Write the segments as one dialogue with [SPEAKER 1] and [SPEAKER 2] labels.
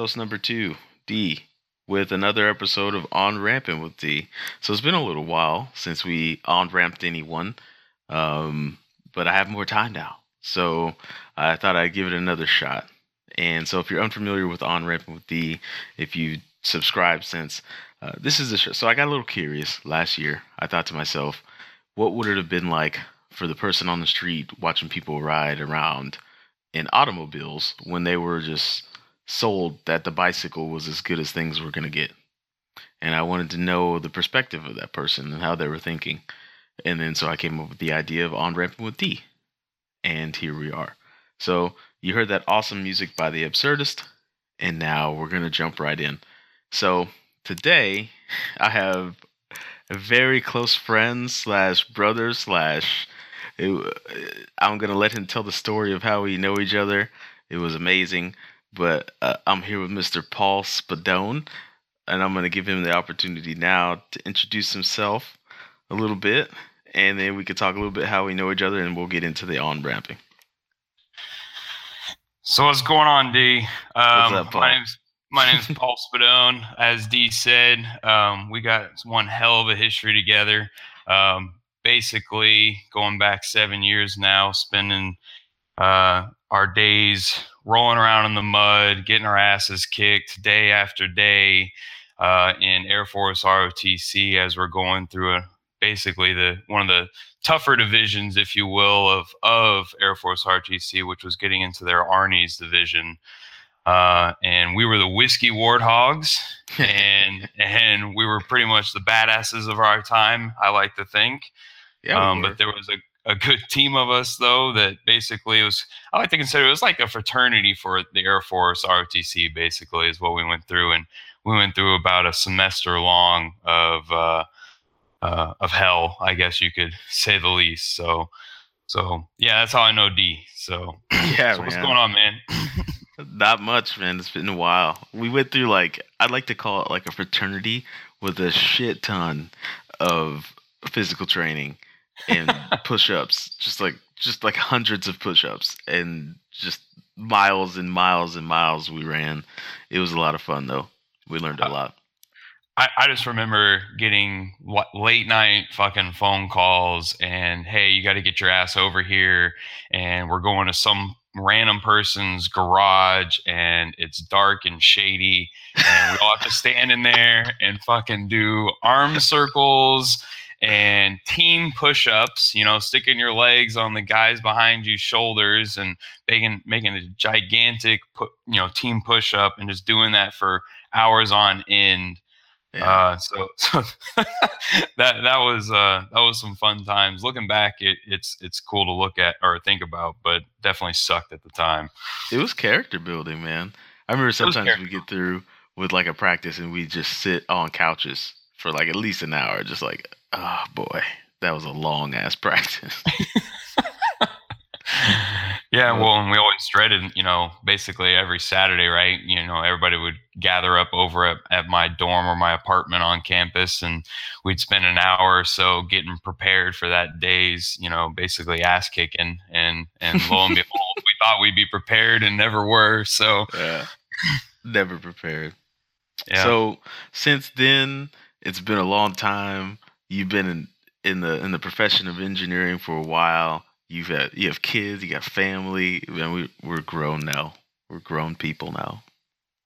[SPEAKER 1] Host number two, Dee, with another episode of On Ramping with Dee. So it's been a little while since we on ramped anyone. Um, but I have more time now. So I thought I'd give it another shot. And so if you're unfamiliar with On Ramping with Dee, if you subscribe since uh, this is the show. So I got a little curious last year. I thought to myself, what would it have been like for the person on the street watching people ride around in automobiles when they were just sold that the bicycle was as good as things were going to get. And I wanted to know the perspective of that person and how they were thinking. And then so I came up with the idea of on ramping with Dee. And here we are. So you heard that awesome music by the absurdist. And now we're going to jump right in. So today I have a very close friend slash brother slash I'm gonna let him tell the story of how we know each other. It was amazing, but uh, I'm here with Mr. Paul Spadone, and I'm gonna give him the opportunity now to introduce himself a little bit, and then we could talk a little bit how we know each other, and we'll get into the on ramping.
[SPEAKER 2] So what's going on, Dee? Um,
[SPEAKER 1] up, Paul?
[SPEAKER 2] my name's my name's Paul Spadone. As Dee said, um, we got one hell of a history together. Um, basically, going back seven years now, spending uh, our days rolling around in the mud, getting our asses kicked day after day uh, in Air Force ROTC as we're going through a basically the one of the tougher divisions, if you will, of of Air Force ROTC, which was getting into their Arnie's division. Uh, and we were the whiskey warthogs, and and we were pretty much the badasses of our time. I like to think.
[SPEAKER 1] Yeah,
[SPEAKER 2] um, but there was a, a good team of us though that basically was. I like to consider it was like a fraternity for the Air Force ROTC. Basically, is what we went through, and we went through about a semester long of uh, uh, of hell, I guess you could say the least. So, so yeah, that's how I know Dee. So,
[SPEAKER 1] yeah,
[SPEAKER 2] so what's going on, man?
[SPEAKER 1] Not much, man. It's been a while. We went through like I'd like to call it like a fraternity with a shit ton of physical training and push-ups, just like just like hundreds of push-ups and just miles and miles and miles we ran. It was a lot of fun though. We learned a uh, lot.
[SPEAKER 2] I, I just remember getting wa- late night fucking phone calls and hey, you got to get your ass over here, and we're going to some random person's garage and it's dark and shady and we all have to stand in there and fucking do arm circles and team push-ups you know sticking your legs on the guys behind you shoulders and making making a gigantic pu- you know team push-up and just doing that for hours on end
[SPEAKER 1] Yeah.
[SPEAKER 2] uh, so, so that that was uh, that was some fun times. Looking back, it, it's it's cool to look at or think about, but definitely sucked at the time.
[SPEAKER 1] it was character building, man. I remember sometimes we get through with like a practice and we just sit on couches for like at least an hour, just like Oh boy, that was a long ass practice.
[SPEAKER 2] yeah, well, and we always dreaded, you know, basically every Saturday, right? You know, everybody would gather up over at, at my dorm or my apartment on campus, and we'd spend an hour or so getting prepared for that day's, you know, basically ass kicking. And and lo and behold, we thought we'd be prepared and never were. So,
[SPEAKER 1] yeah, never prepared.
[SPEAKER 2] yeah.
[SPEAKER 1] So since then, it's been a long time. You've been in, in the in the profession of engineering for a while. You've had you have kids, you got family, and we we're grown now. We're grown people now.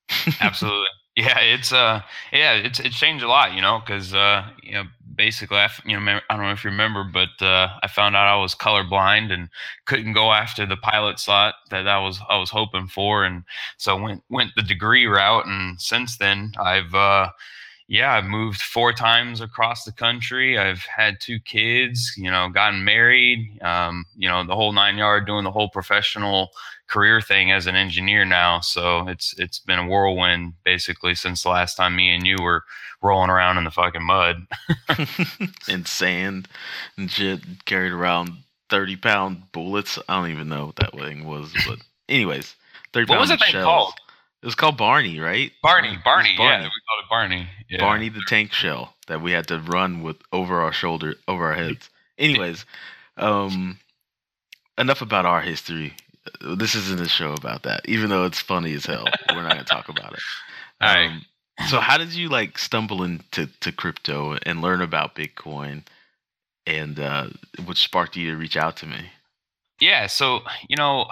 [SPEAKER 2] Absolutely. Yeah, it's uh, yeah, it's it's changed a lot, you know, because uh, you know, basically, I you know, I don't know if you remember, but uh, I found out I was colorblind and couldn't go after the pilot slot that I was I was hoping for, and so went went the degree route, and since then, I've uh, yeah, I've moved four times across the country. I've had two kids, you know, gotten married, um, you know, the whole nine yard, doing the whole professional career thing as an engineer now. So it's it's been a whirlwind basically since the last time me and you were rolling around in the fucking mud.
[SPEAKER 1] and sand and shit carried around 30 pound bullets. I don't even know what that thing was, but anyways, 30
[SPEAKER 2] What was
[SPEAKER 1] pound
[SPEAKER 2] that thing called?
[SPEAKER 1] It was called Barney, right?
[SPEAKER 2] Barney,
[SPEAKER 1] It was
[SPEAKER 2] Barney, yeah,
[SPEAKER 1] Barney.
[SPEAKER 2] we called it Barney. Yeah.
[SPEAKER 1] Barney the tank shell that we had to run with over our shoulder, over our heads. Anyways, um, enough about our history. Uh, This isn't a show about that, even though it's funny as hell. We're not gonna talk about it.
[SPEAKER 2] All right.
[SPEAKER 1] Um, so, how did you like stumble into to crypto and learn about Bitcoin, and uh, what sparked you to reach out to me?
[SPEAKER 2] Yeah, so you know,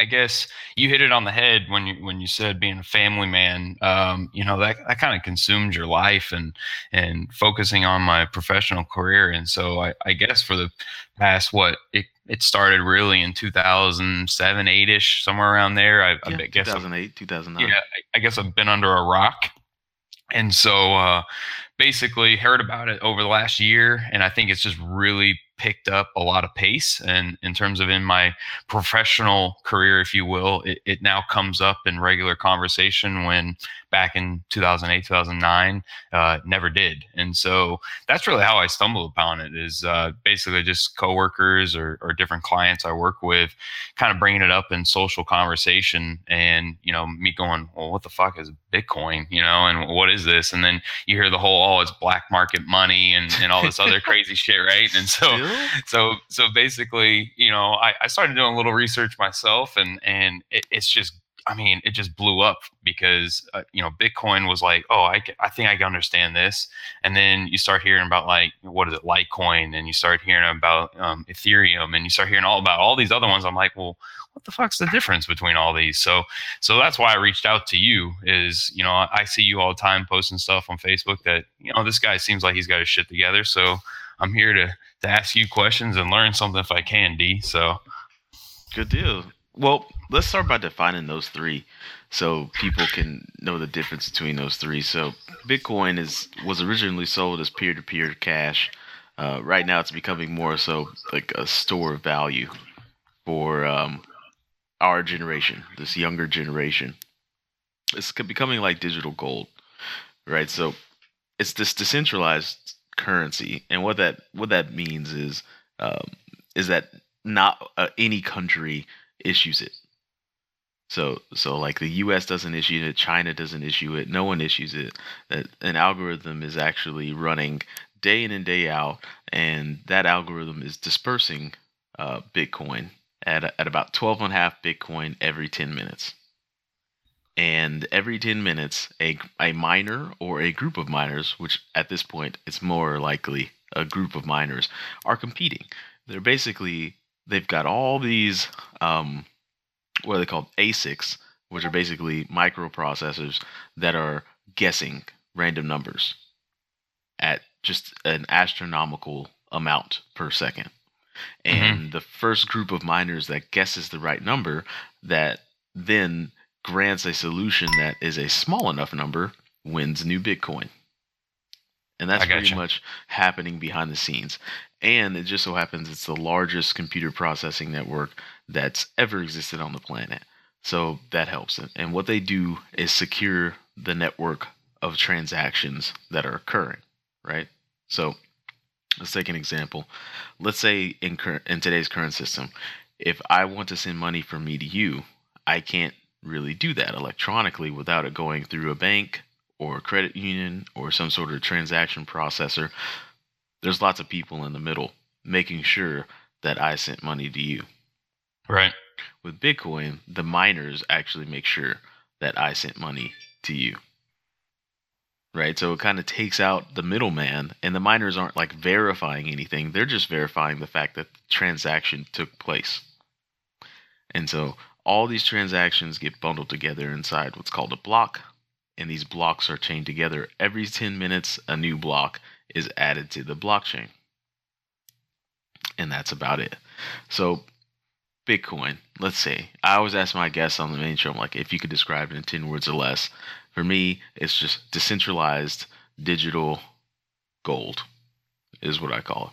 [SPEAKER 2] I, I guess you hit it on the head when you when you said being a family man. Um, you know that that kind of consumed your life and and focusing on my professional career. And so I, I guess for the past what it it started really in 2007, eight ish, somewhere around there. I, I
[SPEAKER 1] Yeah,
[SPEAKER 2] guess I'm
[SPEAKER 1] 2008, 2009.
[SPEAKER 2] yeah, I, I guess I've been under a rock. And so uh, basically heard about it over the last year. And I think it's just really picked up a lot of pace. And in terms of in my professional career, if you will, it, it now comes up in regular conversation when back in 2008, 2009, uh, never did. And so that's really how I stumbled upon it is uh, basically just coworkers or, or different clients I work with kind of bringing it up in social conversation and you know me going well what the fuck is bitcoin you know and what is this and then you hear the whole oh it's black market money and, and all this other crazy shit right and so
[SPEAKER 1] Still?
[SPEAKER 2] so so basically you know I, I started doing a little research myself and and it, it's just I mean, it just blew up because uh, you know Bitcoin was like, oh, I, I think I can understand this, and then you start hearing about like what is it, Litecoin, and you start hearing about um, Ethereum, and you start hearing all about all these other ones. I'm like, well, what the fuck's the difference between all these? So, so that's why I reached out to you. Is you know I I see you all the time posting stuff on Facebook that you know this guy seems like he's got his shit together. So I'm here to to ask you questions and learn something if I can, Dee. So
[SPEAKER 1] Good deal. Well, let's start by defining those three, so people can know the difference between those three. So, Bitcoin is was originally sold as peer-to-peer cash. Uh, right now, it's becoming more so like a store of value for um, our generation, this younger generation. It's becoming like digital gold, right? So, it's this decentralized currency, and what that what that means is um, is that not uh, any country issues it. So so like the US doesn't issue it, China doesn't issue it, no one issues it. That an algorithm is actually running day in and day out and that algorithm is dispersing uh, Bitcoin at at about 12 and a half Bitcoin every 10 minutes. And every 10 minutes, a, a miner or a group of miners, which at this point it's more likely a group of miners, are competing. They're basically they've got all these um, what are they called ASICs, which are basically microprocessors that are guessing random numbers at just an astronomical amount per second. And the first group of miners that guesses the right number that then grants a solution that is a small enough number wins new Bitcoin. And that's pretty
[SPEAKER 2] gotcha.
[SPEAKER 1] much happening behind the scenes. And it just so happens it's the largest computer processing network that's ever existed on the planet. So that helps. And- what they do is secure the network of transactions that are occurring, right? So let's take an example. Let's say in current in today's current system, if I want to send money from me to you, I can't really do that electronically without it going through a bank or a credit union or some sort of transaction processor. There's lots of people in the middle making sure that I sent money to you.
[SPEAKER 2] Right.
[SPEAKER 1] With Bitcoin, the miners actually make sure that I sent money to you. Right? So it kind of takes out the middleman, and the miners aren't like verifying anything. They're just verifying the fact that the transaction took place. And so all these transactions get bundled together inside what's called a block, and these blocks are chained together. Every 10 minutes, a new block is added to the blockchain. And that's about it. So Bitcoin, let's say, I always ask my guests on the main show, I'm like, if you could describe it in 10 words or less. For me, it's just decentralized digital gold, is what I call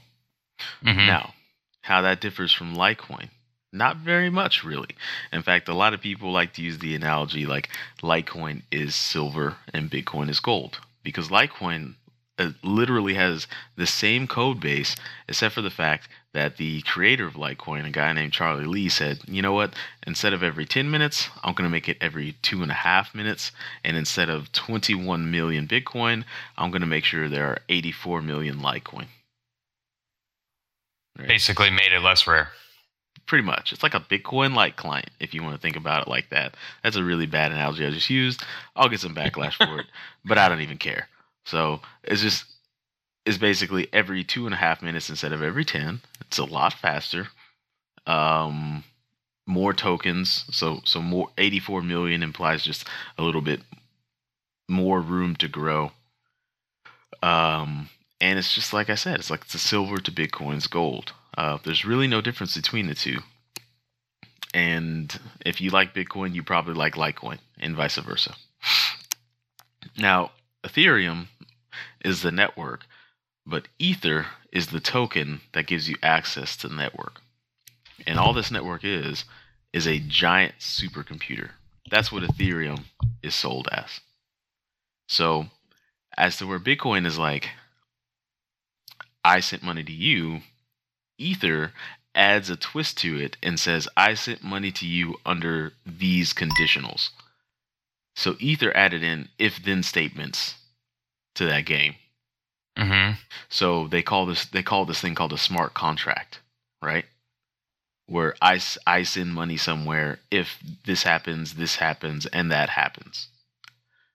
[SPEAKER 1] it.
[SPEAKER 2] Mhm.
[SPEAKER 1] Now, how that differs from Litecoin, not very much, really. In fact, a lot of people like to use the analogy like Litecoin is silver and Bitcoin is gold because Litecoin uh, literally has the same code base, except for the fact that the creator of Litecoin, a guy named Charlie Lee, said, you know what? Instead of every 10 minutes, I'm going to make it every two and a half minutes. And instead of 21 million Bitcoin, I'm going to make sure there are 84 million Litecoin. Right?
[SPEAKER 2] Basically made it less rare.
[SPEAKER 1] Pretty much. It's like a Bitcoin like client, if you want to think about it like that. That's a really bad analogy I just used. I'll get some backlash for it, but I don't even care. So it's just it's basically every two and a half minutes instead of every ten. It's a lot faster. Um more tokens. So so more 84 million implies just a little bit more room to grow. Um and it's just like I said, it's like it's a silver to Bitcoin's gold. Uh, there's really no difference between the two. And if you like Bitcoin, you probably like Litecoin, and vice versa. Now, Ethereum is the network, but Ether is the token that gives you access to the network. And all this network is, is a giant supercomputer. That's what Ethereum is sold as. So, as to where Bitcoin is like, I sent money to you, Ether adds a twist to it and says, I sent money to you under these conditionals. So Ether added in if then statements to that game.
[SPEAKER 2] hmm
[SPEAKER 1] So they call this they call this thing called a smart contract, right? Where I, I send money somewhere if this happens, this happens, and that happens.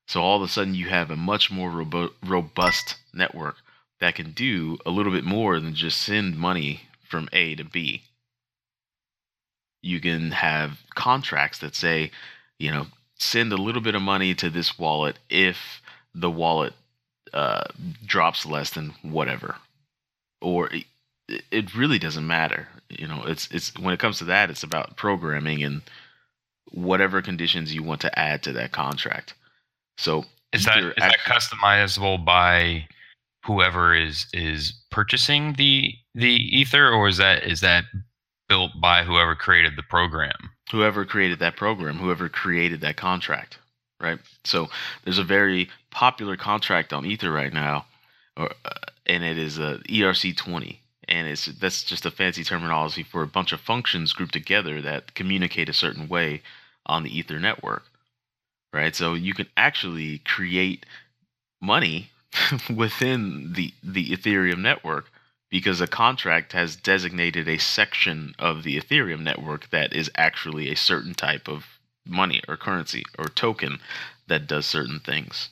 [SPEAKER 1] So all of a sudden you have a much more robo- robust network that can do a little bit more than just send money from A to B. You can have contracts that say, you know, send a little bit of money to this wallet if the wallet uh, drops less than whatever, or it, it really doesn't matter. You know, it's it's when it comes to that, it's about programming and whatever conditions you want to add to that contract. So
[SPEAKER 2] Is that is that customizable by whoever is is purchasing the the ether, or is that is that built by whoever created the program?
[SPEAKER 1] Whoever created that program, whoever created that contract, right? So there's a very popular contract on Ether right now, or uh, and it is a ERC20, and it's that's just a fancy terminology for a bunch of functions grouped together that communicate a certain way on the Ether network, right? So you can actually create money within the the Ethereum network because a contract has designated a section of the Ethereum network that is actually a certain type of money or currency or token that does certain things.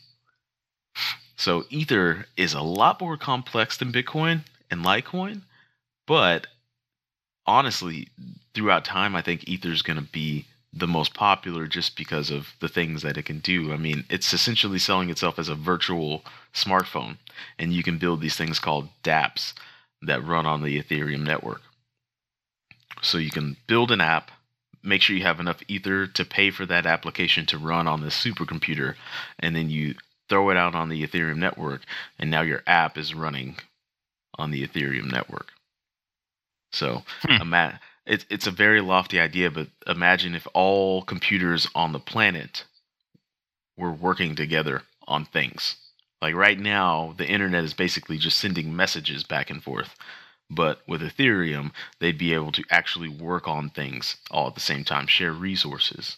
[SPEAKER 1] So Ether is a lot more complex than Bitcoin and Litecoin, but honestly, throughout time, I think Ether is going to be the most popular just because of the things that it can do. I mean, it's essentially selling itself as a virtual smartphone, and you can build these things called dApps that run on the Ethereum network. So you can build an app, make sure you have enough Ether to pay for that application to run on this supercomputer, and then you throw it out on the Ethereum network, and now your app is running on the Ethereum network. So
[SPEAKER 2] Hmm.
[SPEAKER 1] ima- it, it's a very lofty idea, but imagine if all computers on the planet were working together on things, Like right now, the internet is basically just sending messages back and forth. But with Ethereum, they'd be able to actually work on things all at the same time, share resources,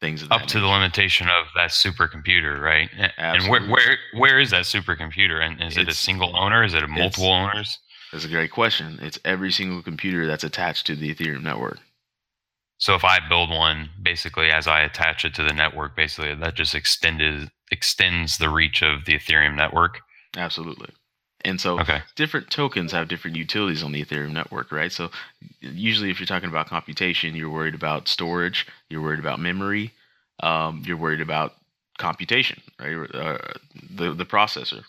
[SPEAKER 1] things of
[SPEAKER 2] Up
[SPEAKER 1] that
[SPEAKER 2] to the limitation of that supercomputer, right? A- And where, where where is that supercomputer? And is it a single owner? Is it a multiple owners?
[SPEAKER 1] That's a great question. It's every single computer that's attached to the Ethereum network.
[SPEAKER 2] So if I build one, basically as I attach it to the network, basically that just extended extends the reach of the Ethereum network.
[SPEAKER 1] Absolutely. And so
[SPEAKER 2] Okay.
[SPEAKER 1] different tokens have different utilities on the Ethereum network, right? So usually, if you're talking about computation, you're worried about storage, you're worried about memory, um, you're worried about computation, right? Uh, the the processor.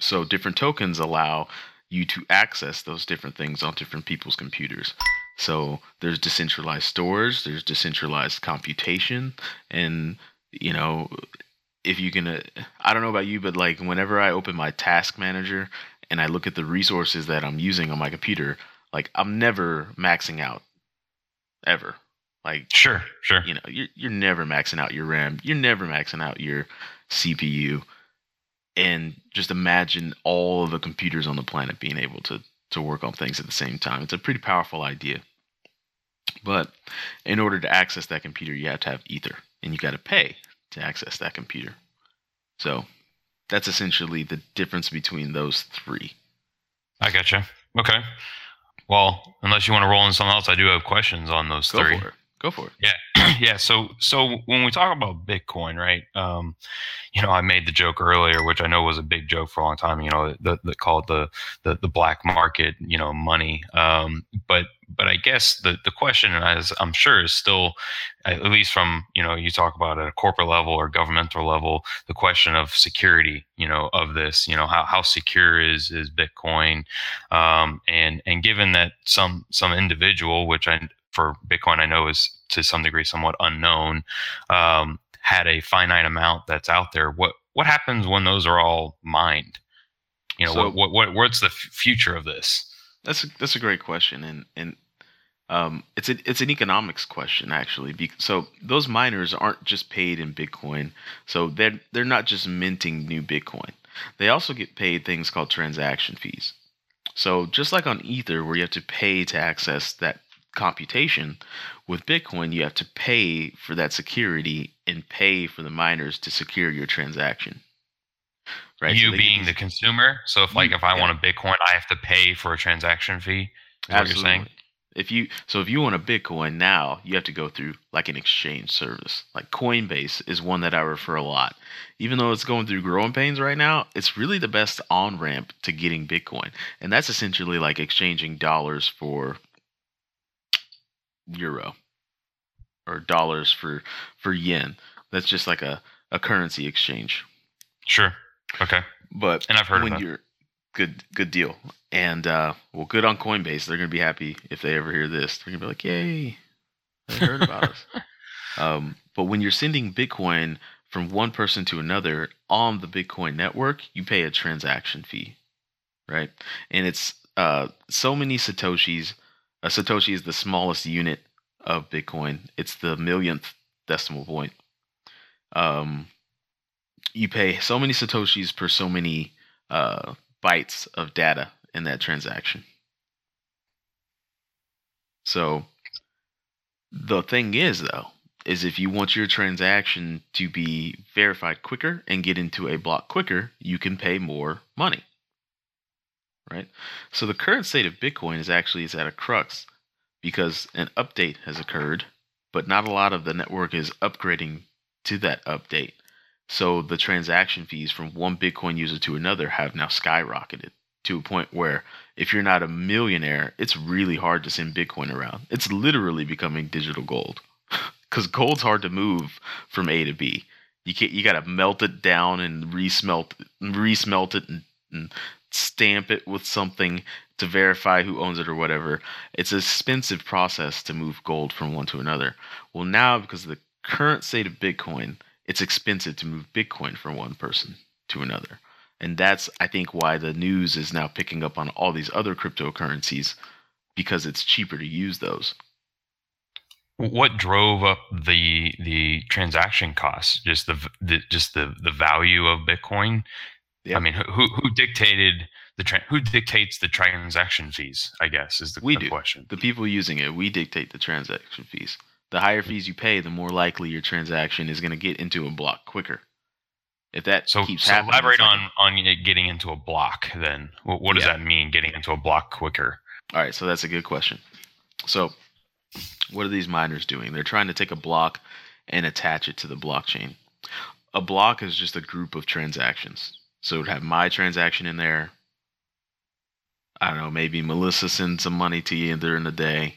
[SPEAKER 1] So different tokens allow you to access those different things on different people's computers. So there's decentralized storage, there's decentralized computation, and you know if you can uh, i don't know about you but like whenever i open my task manager and i look at the resources that i'm using on my computer like i'm never maxing out ever. Like
[SPEAKER 2] Sure, sure.
[SPEAKER 1] you know you're, you're never maxing out your ram. You're never maxing out your cpu and just imagine all of the computers on the planet being able to to work on things at the same time. It's a pretty powerful idea. But in order to access that computer you have to have ether and you got to pay to access that computer so that's essentially the difference between those three
[SPEAKER 2] I gotcha. Okay. Well, unless you want to roll in something else, I do have questions on those
[SPEAKER 1] go
[SPEAKER 2] three.
[SPEAKER 1] for it go for it
[SPEAKER 2] Yeah, yeah. So, so when we talk about Bitcoin, right? Um, you know, I made the joke earlier, which I know was a big joke for a long time. You know, that called the, the the black market, you know, money. Um, but but I guess the the question, as I'm sure, is still, at least from you know, you talk about at a corporate level or governmental level, the question of security. You know, of this. You know, how how secure is is Bitcoin? Um, and and given that some some individual, which I for Bitcoin, I know is to some degree somewhat unknown, um, had a finite amount that's out there. What what happens when those are all mined? You know,
[SPEAKER 1] So-
[SPEAKER 2] what, what what what's the f- future of this?
[SPEAKER 1] That's a, that's a great question, and and um, it's a, it's an economics question actually. So those miners aren't just paid in Bitcoin, so they're they're not just minting new Bitcoin. They also get paid things called transaction fees. So just like on Ether, where you have to pay to access that computation, with Bitcoin you have to pay for that security and pay for the miners to secure your transaction. Right?
[SPEAKER 2] You
[SPEAKER 1] get
[SPEAKER 2] being
[SPEAKER 1] these-
[SPEAKER 2] the consumer. So if like if I
[SPEAKER 1] yeah.
[SPEAKER 2] want a Bitcoin, I have to pay for a transaction fee. Is what you're saying?
[SPEAKER 1] If you so if you want a Bitcoin now, you have to go through like an exchange service. Like Coinbase is one that I refer a lot. Even though it's going through growing pains right now, it's really the best on ramp to getting Bitcoin. And that's essentially like exchanging dollars for euro or dollars for for yen. That's just like a, a currency exchange.
[SPEAKER 2] Sure. Okay.
[SPEAKER 1] But
[SPEAKER 2] And I've heard
[SPEAKER 1] when
[SPEAKER 2] that.
[SPEAKER 1] you're good good deal. And uh well good on coinbase. They're gonna be happy if they ever hear this. They're gonna be like yay they heard about us. Um but when you're sending bitcoin from one person to another on the bitcoin network you pay a transaction fee right? And it's uh so many satoshis a satoshi is the smallest unit of bitcoin. It's the millionth decimal point. Um you pay so many satoshis per so many uh, bytes of data in that transaction. So the thing is though is if you want your transaction to be verified quicker and get into a block quicker, you can pay more money. Right? So the current state of Bitcoin is actually is at a crux because an update has occurred, but not a lot of the network is upgrading to that update. So the transaction fees from one Bitcoin user to another have now skyrocketed to a point where if you're not a millionaire, it's really hard to send Bitcoin around. It's literally becoming digital gold because gold's hard to move from A to B. You can't, you got to melt it down and resmelt, resmelt it and, and stamp it with something to verify who owns it or whatever. It's an expensive process to move gold from one to another. Well, now because of the current state of Bitcoin, it's expensive to move Bitcoin from one person to another. And that's, I think, why the news is now picking up on all these other cryptocurrencies because it's cheaper to use those.
[SPEAKER 2] what drove up the the transaction costs? Just the, the just the the value of Bitcoin. Yep. I mean, who who dictated the tra- who dictates the transaction fees? I guess is the,
[SPEAKER 1] we
[SPEAKER 2] the
[SPEAKER 1] do.
[SPEAKER 2] question.
[SPEAKER 1] The people using it, we dictate the transaction fees. The higher fees you pay, the more likely your transaction is going to get into a block quicker. If that
[SPEAKER 2] so,
[SPEAKER 1] keeps
[SPEAKER 2] so
[SPEAKER 1] happening,
[SPEAKER 2] elaborate on on getting into a block. Then what, what does
[SPEAKER 1] Yeah.
[SPEAKER 2] that mean? Getting into a block quicker?
[SPEAKER 1] All right, so that's a good question. So, what are these miners doing? They're trying to take a block and attach it to the blockchain. A block is just a group of transactions. So it would have my transaction in there. I don't know, maybe Melissa sends some money to you during the day.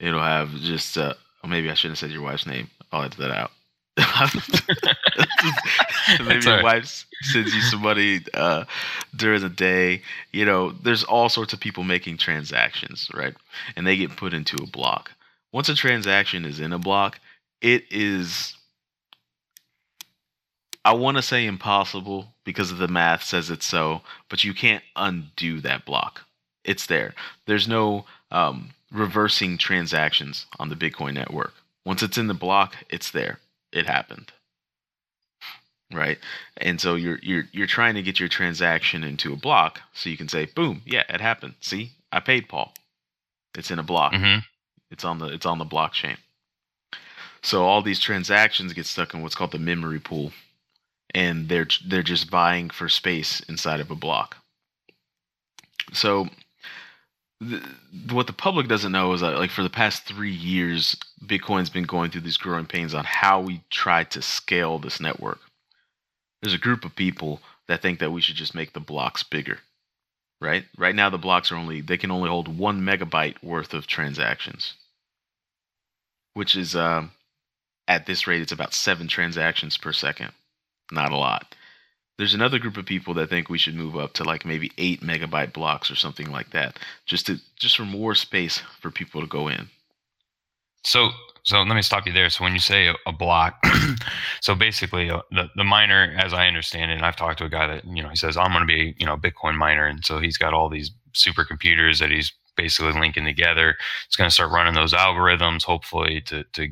[SPEAKER 1] It'll have just, uh, or maybe I shouldn't have said your wife's name. I'll edit that out. maybe your wife sends you some money uh, during the day. You know, there's all sorts of people making transactions, right? And they get put into a block. Once a transaction is in a block, it is I want to say impossible because of the math says it's so, but you can't undo that block. It's there. There's no um, reversing transactions on the Bitcoin network. Once it's in the block, it's there. It happened. Right? And so you're you're you're trying to get your transaction into a block so you can say, boom, yeah, it happened. See, I paid Paul. It's in a block.
[SPEAKER 2] hmm
[SPEAKER 1] It's on the it's on the blockchain. So all these transactions get stuck in what's called the memory pool, and they're they're just vying for space inside of a block. So th- what the public doesn't know is that like for the past three years, Bitcoin's been going through these growing pains on how we try to scale this network. There's a group of people that think that we should just make the blocks bigger right? Right now, the blocks are only they can only hold one megabyte worth of transactions, which is um, at this rate, it's about seven transactions per second. Not a lot. There's another group of people that think we should move up to like maybe eight megabyte blocks or something like that, just to just for more space for people to go in.
[SPEAKER 2] So, so let me stop you there. So, when you say a, block, so basically, uh, the the miner, as I understand it, and I've talked to a guy that you know he says I'm going to be you know Bitcoin miner, and so he's got all these supercomputers that he's basically linking together. It's going to start running those algorithms, hopefully to to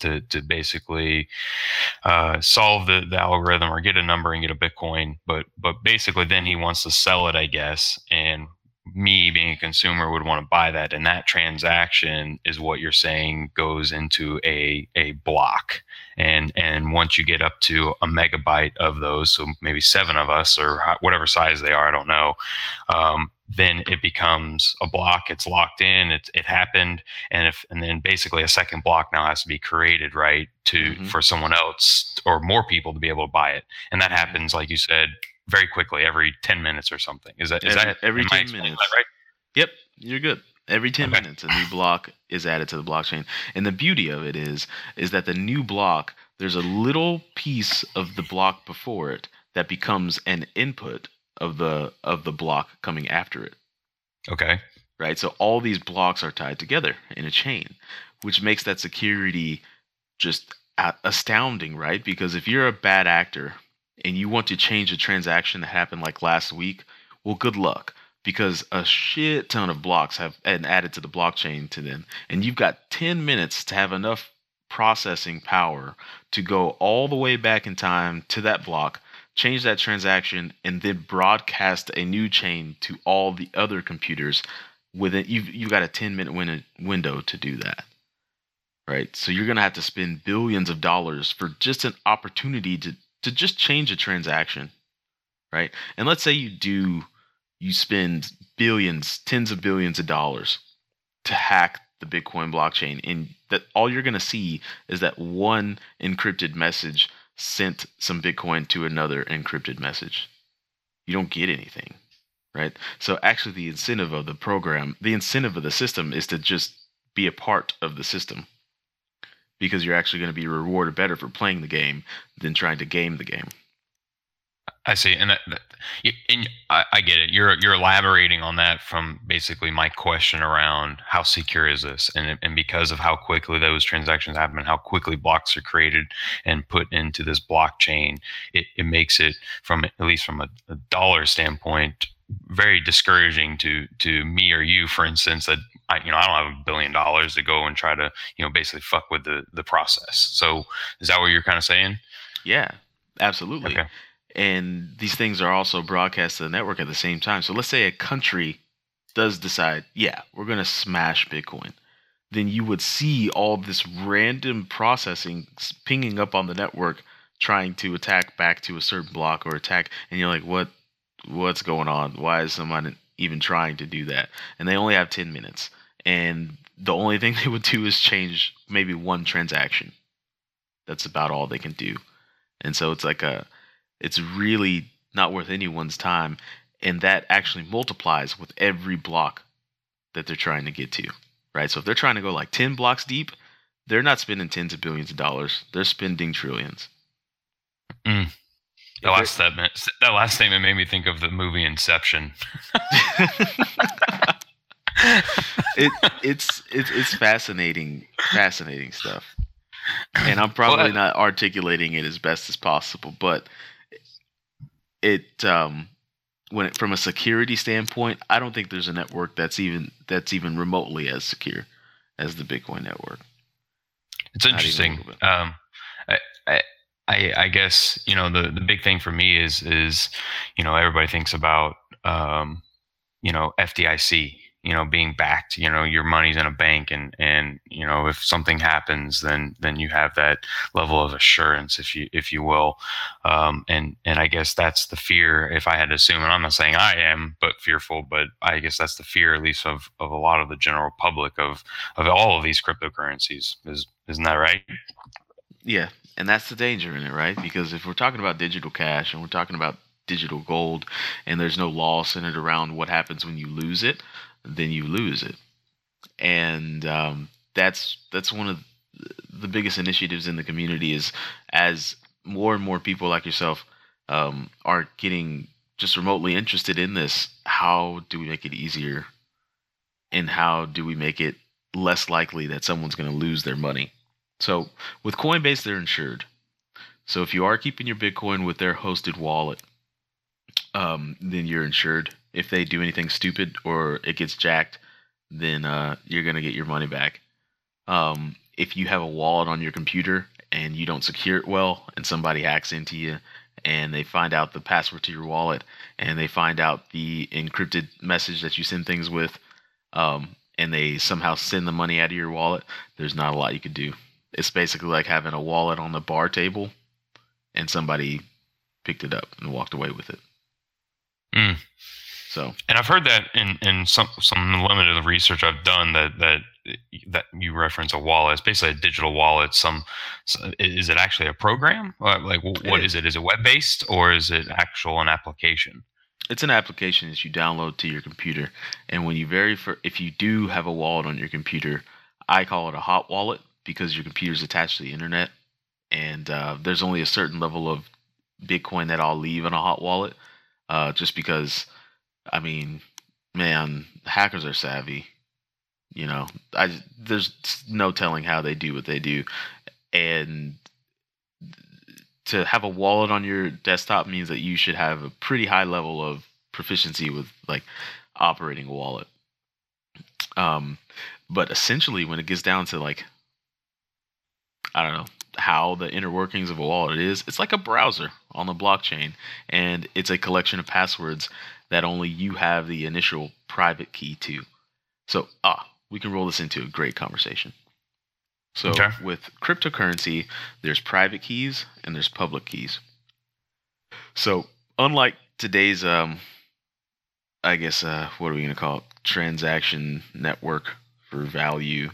[SPEAKER 2] to, to basically uh, solve the, the algorithm or get a number and get a Bitcoin. But but basically, then he wants to sell it, I guess, and me being a consumer would want to buy that and that transaction is what you're saying goes into a a block and and once you get up to a megabyte of those so maybe seven of us or whatever size they are i don't know um, then it becomes a block it's locked in it, it happened and if and then basically a second block now has to be created right to
[SPEAKER 1] Mhm.
[SPEAKER 2] for someone else or more people to be able to buy it and that happens like you said very quickly every 10 minutes or something is that is
[SPEAKER 1] Every-
[SPEAKER 2] that
[SPEAKER 1] every 10 minutes.
[SPEAKER 2] that right
[SPEAKER 1] Yep, you're good. Every 10
[SPEAKER 2] Okay.
[SPEAKER 1] minutes a new block is added to the blockchain. And the beauty of it is is that the new block there's a little piece of the block before it that becomes an input of the of the block coming after it,
[SPEAKER 2] okay
[SPEAKER 1] right? So all these blocks are tied together in a chain, which makes that security just astounding, right? Because if you're a bad actor and you want to change a transaction that happened like last week, well, good luck because a shit ton of blocks have been added to the blockchain to them, and you've got 10 minutes to have enough processing power to go all the way back in time to that block, change that transaction, and then broadcast a new chain to all the other computers. Within you've you've got a 10 minute win- window to do that right? So you're gonna have to spend billions of dollars for just an opportunity to to just change a transaction, right? And let's say you do you spend billions, tens of billions of dollars to hack the Bitcoin blockchain, and that all you're gonna see is that one encrypted message sent some Bitcoin to another encrypted message. You don't get anything, right? So actually, the incentive of the program, the incentive of the system, is to just be a part of the system because you're actually going to be rewarded better for playing the game than trying to game the game.
[SPEAKER 2] I see, and that, that and I, I get it. You're you're elaborating on that from basically my question around how secure is this, and and because of how quickly those transactions happen, and how quickly blocks are created and put into this blockchain, it, it makes it from at least from a, a dollar standpoint very discouraging to to me or you, for instance, that I you know I don't have a billion dollars to go and try to you know basically fuck with the the process. So is that what you're kind of saying?
[SPEAKER 1] Yeah, absolutely.
[SPEAKER 2] Okay.
[SPEAKER 1] And these things are also broadcast to the network at the same time. So let's say a country does decide, yeah, we're going to smash Bitcoin. Then you would see all this random processing pinging up on the network trying to attack back to a certain block or attack and you're like what what's going on why is someone even trying to do that and they only have 10 minutes and the only thing they would do is change maybe one transaction that's about all they can do and so it's like a it's really not worth anyone's time and that actually multiplies with every block that they're trying to get to right so if they're trying to go like 10 blocks deep they're not spending tens of billions of dollars they're spending trillions
[SPEAKER 2] Mm.
[SPEAKER 1] If
[SPEAKER 2] The last statement, that last statement made me think of the movie Inception.
[SPEAKER 1] it it's it's it's fascinating fascinating stuff and i'm probably
[SPEAKER 2] Well,
[SPEAKER 1] not articulating it as best as possible but it um when it, from a security standpoint i don't think there's a network that's even that's even remotely as secure as the bitcoin network.
[SPEAKER 2] It's
[SPEAKER 1] Not even a
[SPEAKER 2] interesting. Um, I, I, I, I guess you know the the big thing for me is is you know everybody thinks about um, you know FDIC, you know being backed. You know your money's in a bank, and and you know if something happens, then then you have that level of assurance, if you if you will. Um, and and I guess that's the fear. If I had to assume, and I'm not saying I am, but fearful, but I guess that's the fear, at least of of a lot of the general public of of all of these cryptocurrencies. Is isn't that right?
[SPEAKER 1] Yeah, and that's the danger in it, right? Because if we're talking about digital cash and we're talking about digital gold, and there's no law centered around what happens when you lose it, then you lose it, and um, that's that's one of the biggest initiatives in the community is as more and more people like yourself um, are getting just remotely interested in this. How do we make it easier, and how do we make it less likely that someone's going to lose their money? So with Coinbase, they're insured. So if you are keeping your Bitcoin with their hosted wallet, um, then you're insured. If they do anything stupid or it gets jacked, then uh, you're gonna get your money back. Um, if you have a wallet on your computer and you don't secure it well, and somebody hacks into you and they find out the password to your wallet and they find out the encrypted message that you send things with, um, and they somehow send the money out of your wallet, there's not a lot you could do. It's basically like having a wallet on the bar table and somebody picked it up and walked away with it.
[SPEAKER 2] Mm.
[SPEAKER 1] So
[SPEAKER 2] And I've heard that in, in some some limited research I've done that that that you reference a wallet. It's basically a digital wallet. Some is it actually a program? Like wh-
[SPEAKER 1] It
[SPEAKER 2] what
[SPEAKER 1] is.
[SPEAKER 2] is it? Is it web based or is it actual an application?
[SPEAKER 1] it's an application that you download to your computer, and when you very fir- if you do have a wallet on your computer, I call it a hot wallet because your computer's attached to the internet, and uh, there's only a certain level of Bitcoin that I'll leave in a hot wallet, uh, just because, I mean, man, hackers are savvy. You know, I there's no telling how they do what they do, and to have a wallet on your desktop means that you should have a pretty high level of proficiency with like operating a wallet. Um, but essentially, when it gets down to like, I don't know how the inner workings of a wallet is, it's like a browser on the blockchain, and it's a collection of passwords that only you have the initial private key to. So, ah, we can roll this into a great conversation. So,
[SPEAKER 2] Okay.
[SPEAKER 1] with cryptocurrency, there's private keys and there's public keys. So, unlike today's, um, I guess, uh, what are we going to call it? Transaction network for value.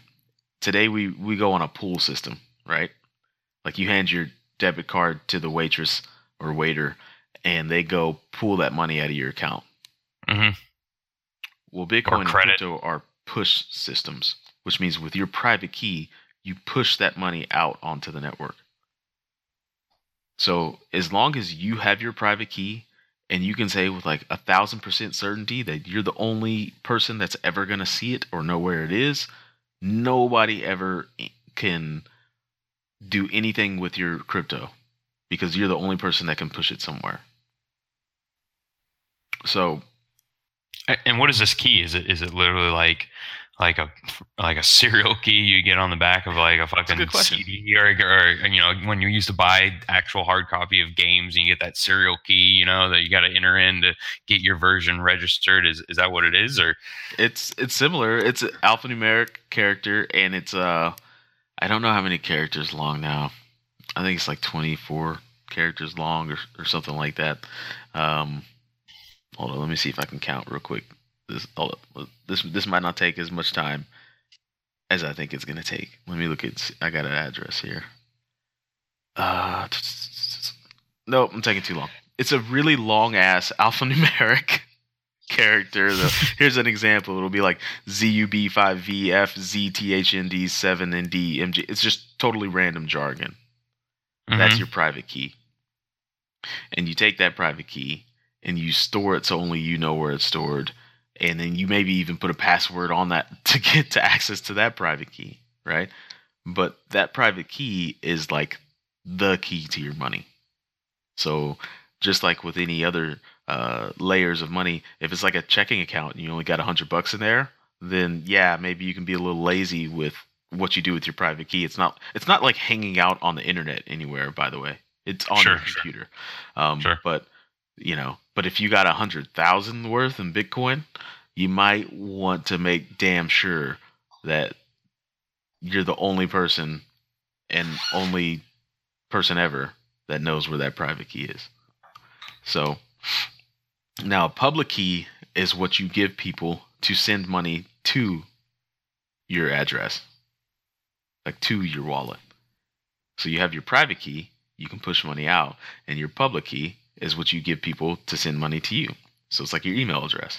[SPEAKER 1] Today, we, we go on a pool system, right? Like you hand your debit card to the waitress or waiter, and they go pull that money out of your account.
[SPEAKER 2] hmm
[SPEAKER 1] Well, Bitcoin and crypto are push systems, which means with your private key, you push that money out onto the network. So as long as you have your private key and you can say with like a thousand percent certainty that you're the only person that's ever going to see it or know where it is, nobody ever can do anything with your crypto because you're the only person that can push it somewhere. So
[SPEAKER 2] And what is this key? Is it is it literally like like a like a serial key you get on the back of like a
[SPEAKER 1] a
[SPEAKER 2] fucking
[SPEAKER 1] question.
[SPEAKER 2] CD or, or you know when you used to buy actual hard copy of games and you get that serial key you know that you got to enter in to get your version registered is is that what it is or
[SPEAKER 1] It's it's similar. It's an alphanumeric character, and it's uh, I don't know how many characters long now. I think it's like twenty four characters long or or something like that. Um, hold on, let me see if I can count real quick. This hold up. this this might not take as much time as I think it's gonna take. Let me look at. I got an address here. Uh, no, I'm taking too long. It's a really long ass alphanumeric character. The, here's an example. It'll be like ZUB5VF, ZTHND, 7, and D, MG. It's just totally random jargon. That's
[SPEAKER 2] Mhm.
[SPEAKER 1] your private key. And you take that private key and you store it so only you know where it's stored. And then you maybe even put a password on that to get to access to that private key, right? But that private key is like the key to your money. So just like with any other uh, layers of money, if it's like a checking account and you only got a hundred bucks in there, then yeah, maybe you can be a little lazy with what you do with your private key. It's not it's not like hanging out on the internet anywhere. By the way, it's on your
[SPEAKER 2] Sure, sure.
[SPEAKER 1] computer. Um,
[SPEAKER 2] Sure.
[SPEAKER 1] But you know, but if you got a hundred thousand worth in Bitcoin, you might want to make damn sure that you're the only person and only person ever that knows where that private key is. So now a public key is what you give people to send money to your address, like to your wallet. So you have your private key, you can push money out, and your public key is what you give people to send money to you. So it's like your email address.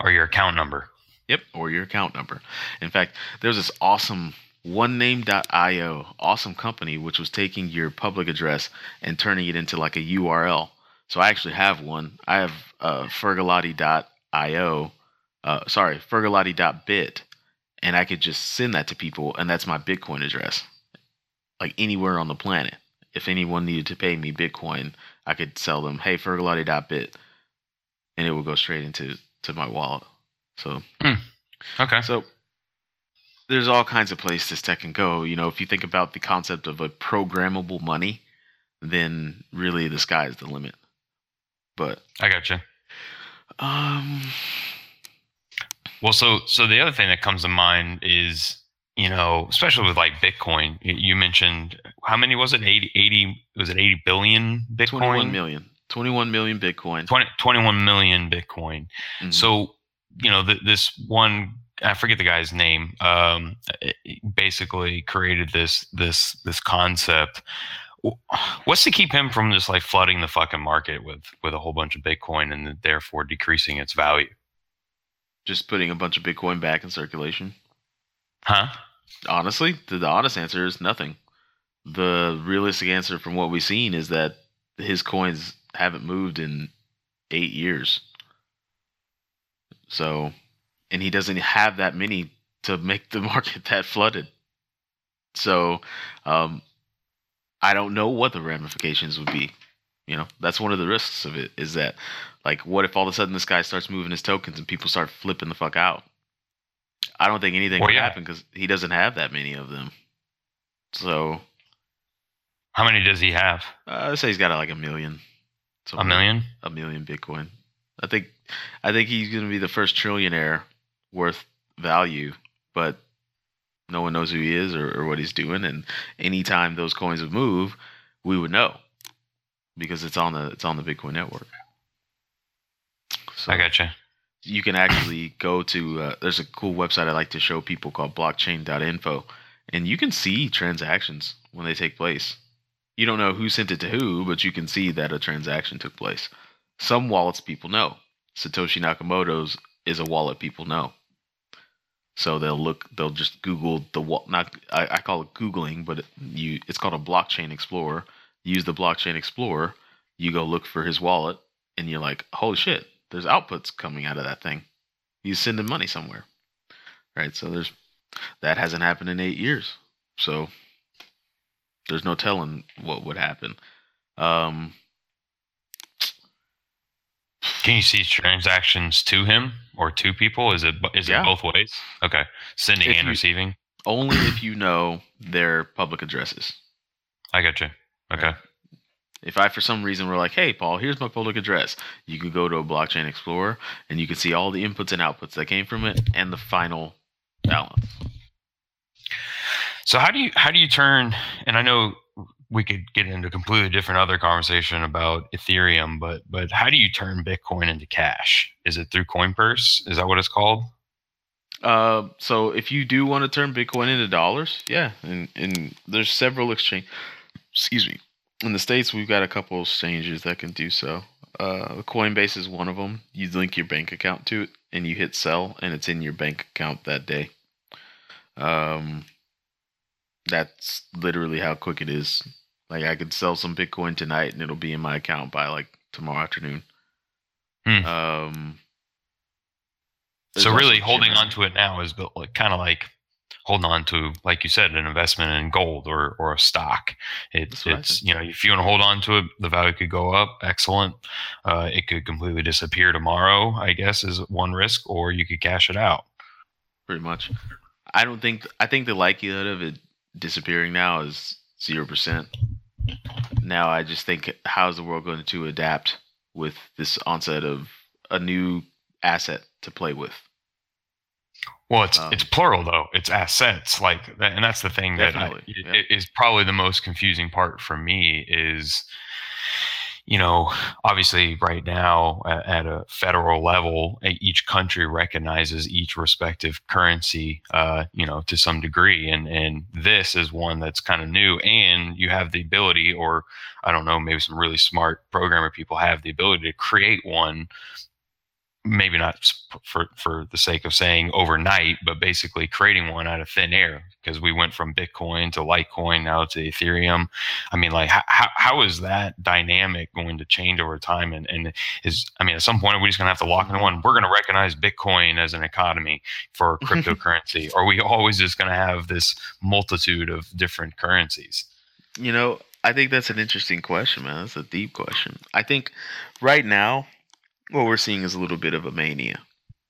[SPEAKER 2] or your account number
[SPEAKER 1] Yep, or your account number. In fact, there's this awesome onename.io, awesome company, which was taking your public address and turning it into like a URL. So I actually have one. I have uh, fergalati.io, uh, sorry, fergalati.bit, and I could just send that to people, and that's my Bitcoin address, like anywhere on the planet. If anyone needed to pay me Bitcoin, I could sell them, hey, fergalati.bit, and it would go straight into to my wallet. So
[SPEAKER 2] okay
[SPEAKER 1] so there's all kinds of places that can go. You know, if you think about the concept of a programmable money, then really the sky is the limit. But
[SPEAKER 2] i got you
[SPEAKER 1] um,
[SPEAKER 2] Well, so so the other thing that comes to mind is you know, especially with like Bitcoin. You mentioned how many was it? 80, 80 was it 80 billion Bitcoin?
[SPEAKER 1] 21 million, 21 million Bitcoin.
[SPEAKER 2] 20, 21 million Bitcoin.
[SPEAKER 1] Mhm.
[SPEAKER 2] So, you know, th- this one I forget the guy's name. Um, it- it basically created this this this concept. What's to keep him from just like flooding the fucking market with with a whole bunch of Bitcoin and therefore decreasing its value?
[SPEAKER 1] just putting a bunch of Bitcoin back in circulation.
[SPEAKER 2] Huh?
[SPEAKER 1] Honestly, the, the honest answer is nothing. The realistic answer from what we've seen is that his coins haven't moved in eight years. So, and he doesn't have that many to make the market that flooded. So, um, I don't know what the ramifications would be. You know, that's one of the risks of it is that, like, what if all of a sudden this guy starts moving his tokens and people start flipping the fuck out? I don't think anything
[SPEAKER 2] Well,
[SPEAKER 1] would
[SPEAKER 2] yeah.
[SPEAKER 1] happen because he doesn't have that many of them. So,
[SPEAKER 2] How many does he have?
[SPEAKER 1] uh, I'd say he's got like a million.
[SPEAKER 2] A million?
[SPEAKER 1] A million Bitcoin. I think, I think he's going to be the first trillionaire worth value, but no one knows who he is or, or what he's doing. And anytime those coins would move, we would know because it's on the it's on the Bitcoin network. So
[SPEAKER 2] I got you.
[SPEAKER 1] you can actually go to uh, there's a cool website I like to show people called blockchain.info and you can see transactions when they take place. You don't know who sent it to who, but you can see that a transaction took place. Some wallets people know. Satoshi Nakamoto's is a wallet people know. So they'll look they'll just Google the wa- not I, I call it Googling, but you it's called a blockchain explorer. Use the blockchain explorer, you go look for his wallet, and you're like, holy shit, there's outputs coming out of that thing. He's sending money somewhere. Right? So there's that hasn't happened in eight years. So there's no telling what would happen. Um
[SPEAKER 2] Can you see transactions to him or to people? Is it is
[SPEAKER 1] Yeah.
[SPEAKER 2] it both ways? Okay, sending
[SPEAKER 1] If
[SPEAKER 2] and
[SPEAKER 1] you-
[SPEAKER 2] receiving.
[SPEAKER 1] Only if you know their public addresses.
[SPEAKER 2] I got you. Okay.
[SPEAKER 1] If I, for some reason, were like, "Hey, Paul, here's my public address," you can go to a blockchain explorer and you can see all the inputs and outputs that came from it and the final balance.
[SPEAKER 2] So how do you how do you turn? And I know we could get into a completely different other conversation about Ethereum, but but how do you turn Bitcoin into cash? Is it through CoinPurse? Is that what it's called?
[SPEAKER 1] Uh, so if you do want to turn Bitcoin into dollars, yeah, and and there's several exchange. Excuse me. In the states, we've got a couple exchanges that can do so. Uh, Coinbase is one of them. You link your bank account to it, and you hit sell, and it's in your bank account that day. Um, that's literally how quick it is. Like I could sell some Bitcoin tonight, and it'll be in my account by like tomorrow afternoon.
[SPEAKER 2] Hmm.
[SPEAKER 1] Um,
[SPEAKER 2] so really, holding on to it now is built like kind of like holding on to, like you said, an investment in gold or or a stock. It,
[SPEAKER 1] That's
[SPEAKER 2] it's you know if you want to hold on to it, the value could go up. Excellent. Uh, it could completely disappear tomorrow. I guess is one risk, or you could cash it out.
[SPEAKER 1] pretty much. I don't think I think the likelihood of it disappearing now is zero percent. Now I just think how's the world going to adapt with this onset of a new asset to play with?
[SPEAKER 2] Well, it's
[SPEAKER 1] Um,
[SPEAKER 2] it's plural though. It's assets, like, and that's the thing that I,
[SPEAKER 1] yeah.
[SPEAKER 2] is probably the most confusing part for me is, you know, obviously right now at, at a federal level, each country recognizes each respective currency, uh, you know, to some degree, and and this is one that's kind of new, and you have the ability, or I don't know, maybe some really smart programmer people have the ability to create one maybe not for for the sake of saying overnight, but basically creating one out of thin air because we went from Bitcoin to Litecoin now to Ethereum. I mean, like how how, is that dynamic going to change over time? And and is I mean, at some point, we're we just going to have to lock into one? We're going to recognize Bitcoin as an economy for cryptocurrency, or are we always just going to have this multitude of different currencies?
[SPEAKER 1] You know, I think that's an interesting question, man. That's a deep question. I think right now what we're seeing is a little bit of a mania.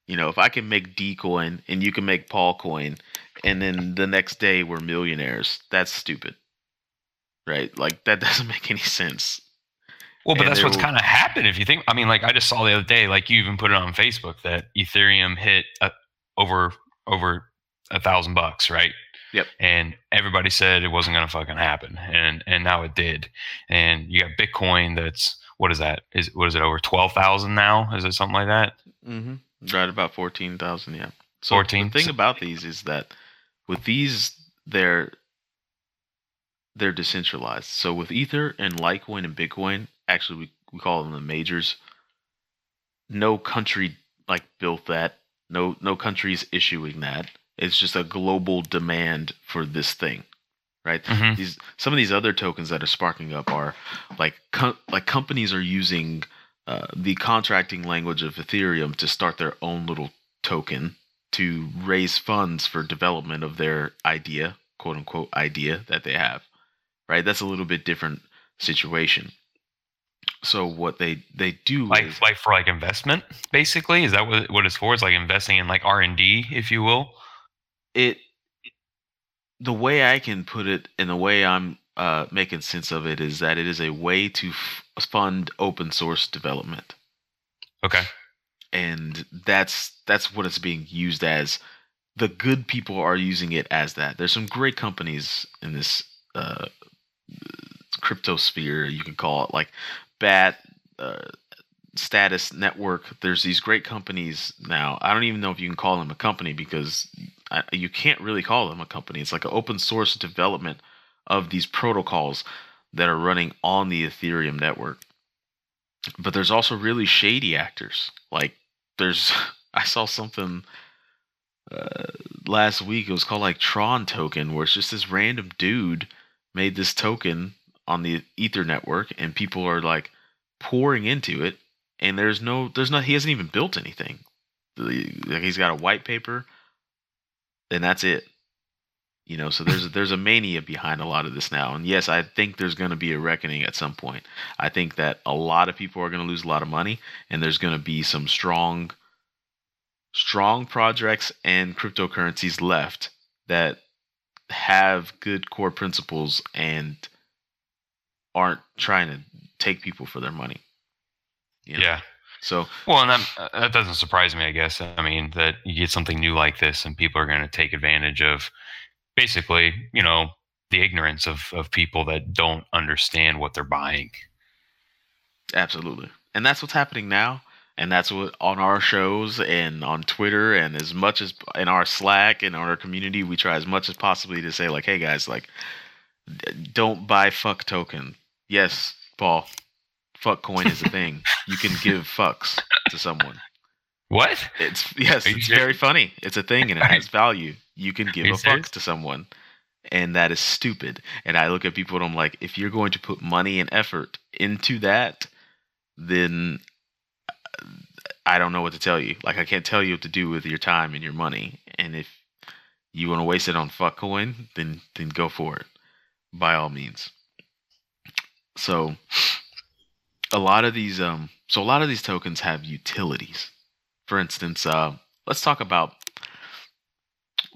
[SPEAKER 1] You know, if I can make D coin and you can make Paul coin, and then the next day we're millionaires, that's stupid. Right? Like that doesn't make any sense.
[SPEAKER 2] Well, but
[SPEAKER 1] And
[SPEAKER 2] that's what's kind of happened. If you think, I mean, like I just saw the other day, like you even put it on Facebook that Ethereum hit uh, over over a thousand bucks, right?
[SPEAKER 1] Yep.
[SPEAKER 2] And everybody said it wasn't going to fucking happen, and and now it did. And you got Bitcoin that's what is that? Is what is it over twelve thousand now? Is it something like that?
[SPEAKER 1] Mm-hmm. Right about fourteen thousand, yeah. So
[SPEAKER 2] 14?
[SPEAKER 1] the thing about these is that with these, they're they're decentralized. So with Ether and Litecoin and Bitcoin, actually we, we call them the majors. No country like built that. No no country's issuing that. It's just a global demand for this thing, right?
[SPEAKER 2] Mhm.
[SPEAKER 1] These some of these other tokens that are sparking up are like like companies are using uh, the contracting language of Ethereum to start their own little token to raise funds for development of their idea, quote unquote idea that they have. Right? That's a little bit different situation. So what they they do
[SPEAKER 2] Like
[SPEAKER 1] is
[SPEAKER 2] like for like investment, basically. Is that what what it's for? It's like investing in like R and D, if you will.
[SPEAKER 1] it the way I can put it and the way I'm uh, making sense of it is that it is a way to f- fund open source development.
[SPEAKER 2] Okay.
[SPEAKER 1] and that's that's what it's being used as the good people are using it as that there's some great companies in this uh crypto sphere you can call it like bat uh, status network there's these great companies now i don't even know if you can call them a company because You can't really call them a company it's like an open source development of these protocols that are running on the ethereum network but there's also really shady actors. Like there's, I saw something uh, last week. It was called like Tron token, where it's just this random dude made this token on the Ether network, and people are like pouring into it. And there's no, there's not. He hasn't even built anything. Like he's got a white paper, and that's it. You know, so there's there's a mania behind a lot of this now, and yes, I think there's going to be a reckoning at some point. I think that a lot of people are going to lose a lot of money, and there's going to be some strong, strong projects and cryptocurrencies left that have good core principles and aren't trying to take people for their money. You know?
[SPEAKER 2] Yeah.
[SPEAKER 1] So
[SPEAKER 2] Well, and that, uh, that doesn't surprise me, I guess. I mean, that you get something new like this and people are going to take advantage of basically, you know, the ignorance of, of people that don't understand what they're buying.
[SPEAKER 1] Absolutely. And that's what's happening now. And that's what on our shows and on Twitter and as much as in our Slack and our community, we try as much as possibly to say, like, hey guys, like, d- don't buy fuck token. Yes, Paul, fuck coin is a thing. you can give fucks to someone.
[SPEAKER 2] What?
[SPEAKER 1] It's yes, it's
[SPEAKER 2] serious?
[SPEAKER 1] very funny. It's a thing and it has value. You can give a fuck to someone. And that is stupid. And I look at people and I'm like, if you're going to put money and effort into that, then uh, I don't know what to tell you. Like I can't tell you what to do with your time and your money. And if you want to waste it on fuck coin, then then go for it. By all means. So a lot of these um so a lot of these tokens have utilities. For instance, uh let's talk about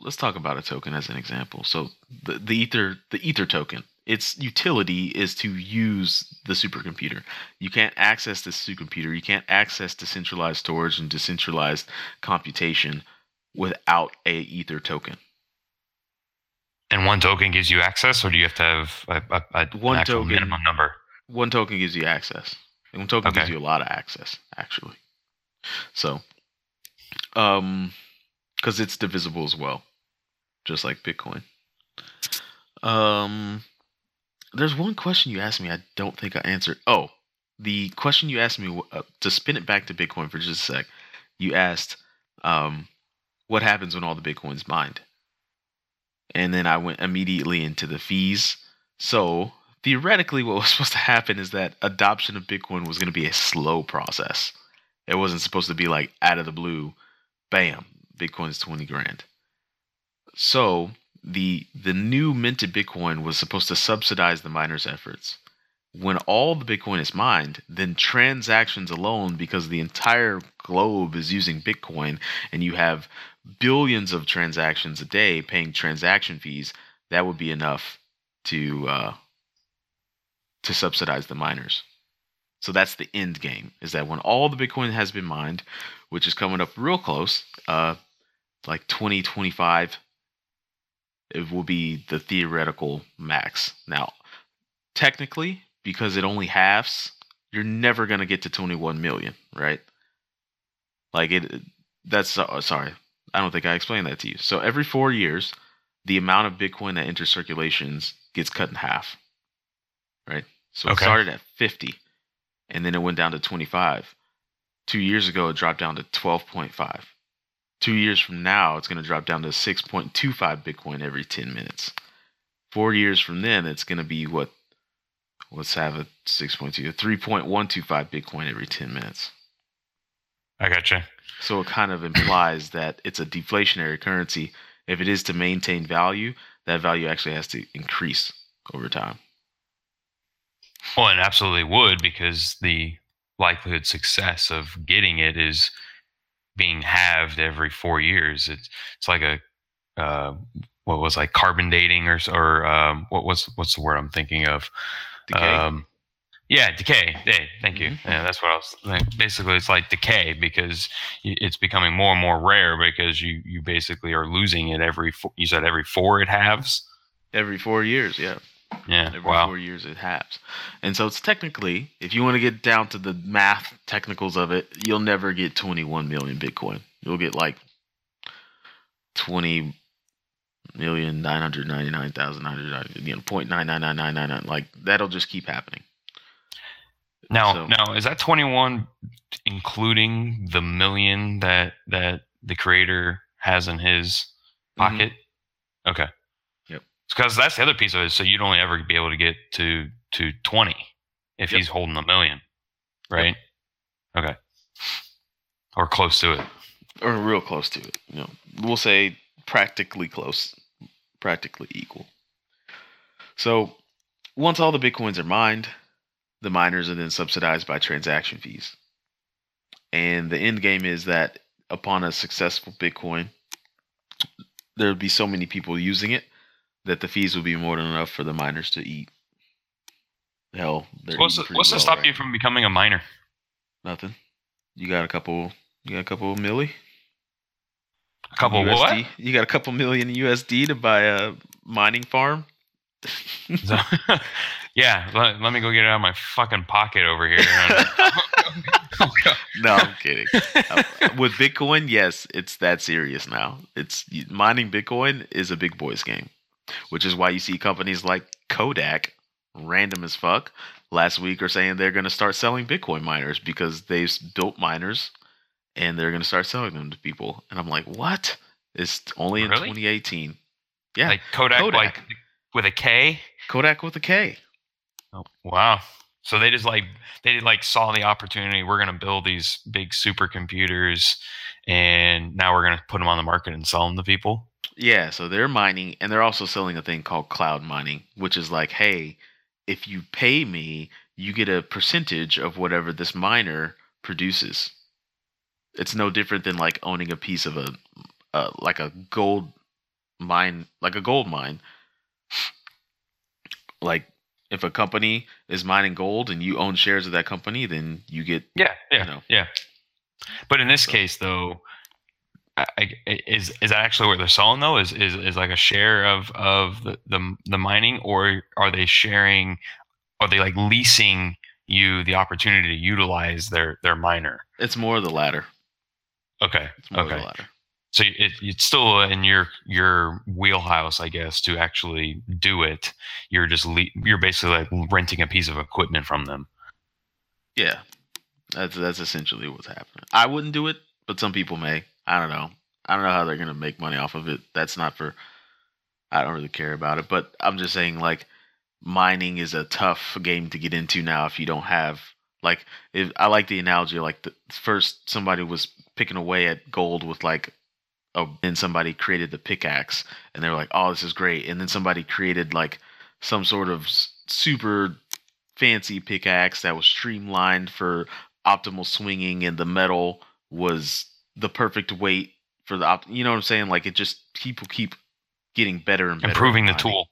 [SPEAKER 1] let's talk about a token as an example. So the the ether the ether token, its utility is to use the supercomputer. You can't access the supercomputer. You can't access decentralized storage and decentralized computation without a ether token.
[SPEAKER 2] And one token gives you access, or do you have to have a, a, a
[SPEAKER 1] One token-
[SPEAKER 2] minimum number?
[SPEAKER 1] One token gives you access. And token gives you a lot of access, actually. So, um, because it's divisible as well, just like Bitcoin. Um, there's one question you asked me I don't think I answered. Oh, the question you asked me uh, to spin it back to Bitcoin for just a sec. You asked, um, what happens when all the Bitcoin's mined? And then I went immediately into the fees. So theoretically, what was supposed to happen is that adoption of Bitcoin was going to be a slow process. It wasn't supposed to be like out of the blue, bam, Bitcoin's 20 grand. So the the new minted Bitcoin was supposed to subsidize the miners' efforts. When all the Bitcoin is mined, then transactions alone, because the entire globe is using Bitcoin, and you have billions of transactions a day paying transaction fees, that would be enough to uh, to subsidize the miners. So that's the end game. Is that when all the Bitcoin has been mined, which is coming up real close, uh, like 2025, it will be the theoretical max. Now, technically, because it only halves, you're never gonna get to 21 million, right? Like it. That's uh, sorry. I don't think I explained that to you. So every four years, the amount of Bitcoin that enters circulations gets cut in half. Right? So it started at 50 and then it went down to 25. Two years ago, it dropped down to 12.5. Two years from now, it's going to drop down to 6.25 Bitcoin every 10 minutes. Four years from then, it's going to be what? Let's have a 6.2, 3.125 Bitcoin every 10 minutes.
[SPEAKER 2] I gotcha.
[SPEAKER 1] So it kind of implies that it's a deflationary currency. If it is to maintain value, that value actually has to increase over time.
[SPEAKER 2] Well, it absolutely would because the likelihood success of getting it is being halved every four years. It's it's like a uh, what was like carbon dating or or um, what was what's the word I'm thinking of?
[SPEAKER 1] Decay.
[SPEAKER 2] Um, yeah, decay. Hey, thank you.
[SPEAKER 1] Mhm.
[SPEAKER 2] Yeah, that's what I was. Like, basically, it's like decay because it's becoming more and more rare because you you basically are losing it every. Four, you said every four it halves.
[SPEAKER 1] Every four years, yeah.
[SPEAKER 2] Yeah.
[SPEAKER 1] Every
[SPEAKER 2] wow.
[SPEAKER 1] four years it halves. And so it's technically, if you want to get down to the math technicals of it, you'll never get 21 million Bitcoin. You'll get like 20 million nine hundred ninety nine thousand nine hundred you know point nine nine nine nine nine nine like that'll just keep happening.
[SPEAKER 2] Now,
[SPEAKER 1] So-
[SPEAKER 2] now is that 21 including the million that that the creator has in his
[SPEAKER 1] Mhm.
[SPEAKER 2] pocket? Okay.
[SPEAKER 1] Yep.
[SPEAKER 2] Because that's the other piece of it. So you'd only ever be able to get to to 20 if
[SPEAKER 1] Yep.
[SPEAKER 2] he's holding a million, right? Okay. Or close to it.
[SPEAKER 1] or real close to it. You know, we'll say practically close. practically equal. So once all the bitcoins are mined, the miners are then subsidized by transaction fees. And the end game is that upon a successful Bitcoin, there would be so many people using it that the fees would be more than enough for the miners to eat. Hell, they're
[SPEAKER 2] What's,
[SPEAKER 1] eating
[SPEAKER 2] to, to
[SPEAKER 1] well
[SPEAKER 2] stop
[SPEAKER 1] right
[SPEAKER 2] you from becoming a miner?
[SPEAKER 1] Nothing. You got a couple. You got a couple of milli.
[SPEAKER 2] A couple
[SPEAKER 1] USD.
[SPEAKER 2] what?
[SPEAKER 1] You got a couple million USD to buy a mining farm.
[SPEAKER 2] So- yeah, let, let me go get it out of my fucking pocket over here.
[SPEAKER 1] no, I'm kidding. Uh, With Bitcoin, yes, it's that serious now. It's mining Bitcoin is a big boys game, which is why you see companies like Kodak, random as fuck, last week are saying they're going to start selling Bitcoin miners because they've built miners and they're going to start selling them to people. And I'm like, what? It's only in
[SPEAKER 2] Really?
[SPEAKER 1] 2018. Yeah,
[SPEAKER 2] like Kodak,
[SPEAKER 1] Kodak.
[SPEAKER 2] like with a K.
[SPEAKER 1] Kodak with a K.
[SPEAKER 2] Oh, wow. So they just like they like saw the opportunity. We're gonna build these big supercomputers, and now we're gonna put them on the market and sell them to people.
[SPEAKER 1] Yeah, so they're mining and they're also selling a thing called cloud mining, which is like, hey, if you pay me, you get a percentage of whatever this miner produces. It's no different than like owning a piece of a uh, like a gold mine, like a gold mine. Like if a company is mining gold and you own shares of that company, then you get
[SPEAKER 2] Yeah, yeah,
[SPEAKER 1] know.
[SPEAKER 2] yeah. But in this
[SPEAKER 1] So-
[SPEAKER 2] case, though, I, is is that actually what they're selling though? Is is, is like a share of of the, the the mining, or are they sharing? Are they like leasing you the opportunity to utilize their their miner?
[SPEAKER 1] it's more of the latter.
[SPEAKER 2] Okay,
[SPEAKER 1] It's more
[SPEAKER 2] okay.
[SPEAKER 1] of the latter.
[SPEAKER 2] So it, it's still in your your wheelhouse, I guess, to actually do it. You're just le- you're basically like renting a piece of equipment from them.
[SPEAKER 1] Yeah, that's that's essentially what's happening. I wouldn't do it, but some people may. I don't know. I don't know how they're gonna make money off of it. That's not for. I don't really care about it, but I'm just saying like mining is a tough game to get into now if you don't have like. If, I like the analogy like the first somebody was picking away at gold with like. Oh, then somebody created the pickaxe, and they were like, "Oh, this is great." And then somebody created like some sort of super fancy pickaxe that was streamlined for optimal swinging and the metal was the perfect weight for the op- you know what I'm saying? Like it just people keep getting better and better
[SPEAKER 2] Improving the
[SPEAKER 1] mining.
[SPEAKER 2] tool.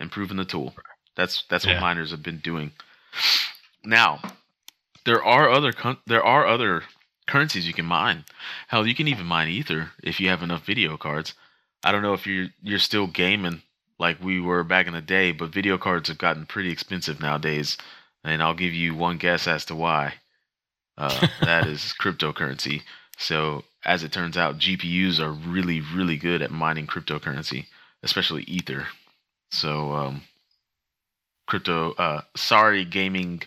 [SPEAKER 1] improving the tool. That's that's
[SPEAKER 2] Yeah.
[SPEAKER 1] what miners have been doing. Now there are other con- there are other currencies you can mine. Hell you can even mine ether if you have enough video cards. I don't know if you're you're still gaming like we were back in the day but video cards have gotten pretty expensive nowadays and i'll give you one guess as to why. Uh, that is cryptocurrency so as it turns out gpus are really really good at mining cryptocurrency especially ether. So um crypto uh sorry gaming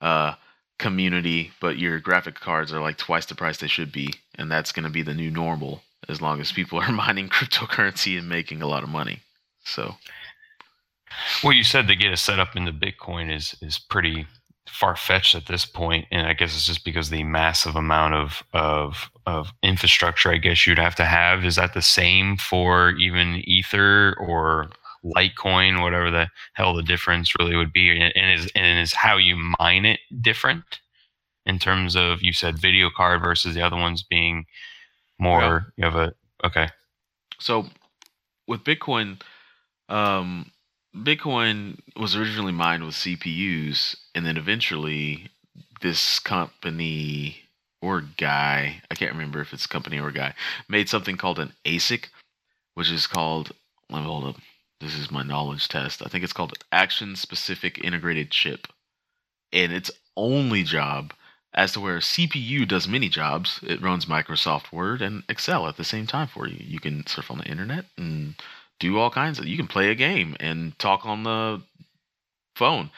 [SPEAKER 1] uh community but your graphic cards are like twice the price they should be and that's going to be the new normal as long as people are mining cryptocurrency and making a lot of money. So.
[SPEAKER 2] Well, you said to get a setup into Bitcoin is is pretty far fetched at this point, and I guess it's just because the massive amount of of of infrastructure. I guess you'd have to have. Is that the same for even Ether or Litecoin, whatever the hell the difference really would be? And, and is and is how you mine it different in terms of you said video card versus the other ones being more you have a okay
[SPEAKER 1] So with Bitcoin, um, Bitcoin was originally mined with CPUs, and then eventually this company or guy, I can't remember if it's company or guy, made something called an ASIC, which is called, let me hold up. This is my knowledge test. I think it's called Action Specific Integrated Chip. And its only job, as to where a CPU does many jobs, it runs Microsoft Word and Excel at the same time for you. You can surf on the internet and do all kinds of. You can play a game and talk on the phone.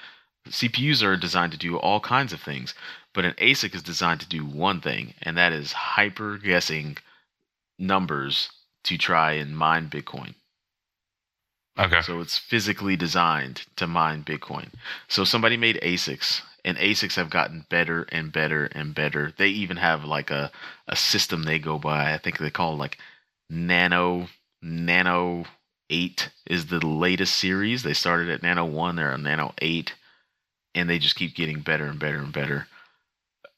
[SPEAKER 1] CPUs are designed to do all kinds of things, but an ASIC is designed to do one thing, and that is hyper guessing numbers to try and mine Bitcoin.
[SPEAKER 2] okay
[SPEAKER 1] So it's physically designed to mine Bitcoin. So somebody made ASICs, and ASICs have gotten better and better and better. They even have like a, a system they go by. I think they call it like nano nano 8 is the latest series. They started at Nano 1, they're on Nano 8, and they just keep getting better and better and better.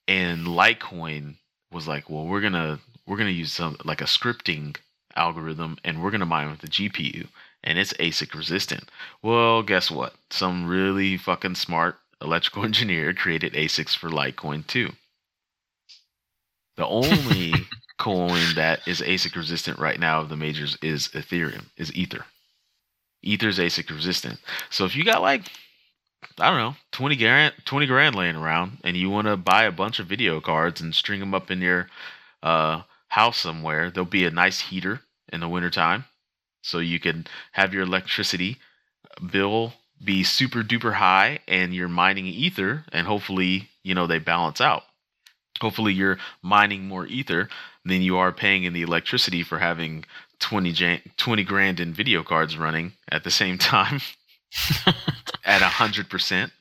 [SPEAKER 1] And Litecoin was like, well, we're gonna we're gonna use some like a scripting algorithm, and we're gonna mine with the GPU, and it's ASIC resistant. Well, guess what? Some really fucking smart electrical engineer created ASICs for Litecoin too. The only coin that is ASIC resistant right now of the majors is Ethereum, is Ether. Ether's ASIC resistant. So if you got like I don't know, 20 grand, 20 grand laying around and you want to buy a bunch of video cards and string them up in your uh, house somewhere, there'll be a nice heater in the wintertime. So you can have your electricity bill be super duper high and you're mining ether and hopefully, you know, they balance out. Hopefully you're mining more ether than you are paying in the electricity for having 20, 20 grand in video cards running at the same time. at a hundred percent.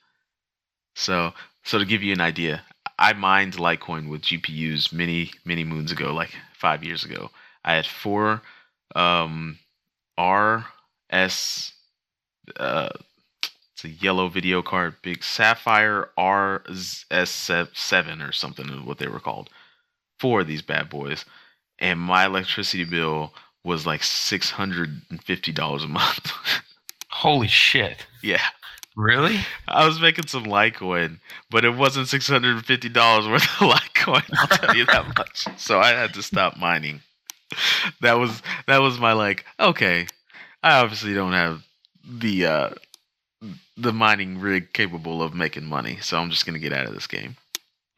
[SPEAKER 1] So, so to give you an idea, I mined Litecoin with GPUs many, many moons ago, like five years ago. I had four um, RS, uh, it's a yellow video card, big Sapphire RS7 or something is what they were called. Four of these bad boys, and my electricity bill was like six hundred and fifty dollars a month.
[SPEAKER 2] Holy shit.
[SPEAKER 1] Yeah.
[SPEAKER 2] Really?
[SPEAKER 1] I was making some Litecoin, but it wasn't six hundred and fifty dollars worth of Litecoin. I'll tell you that much. So I had to stop mining. That was that was my like. Okay, I obviously don't have the uh, the mining rig capable of making money, so I'm just gonna get out of this game.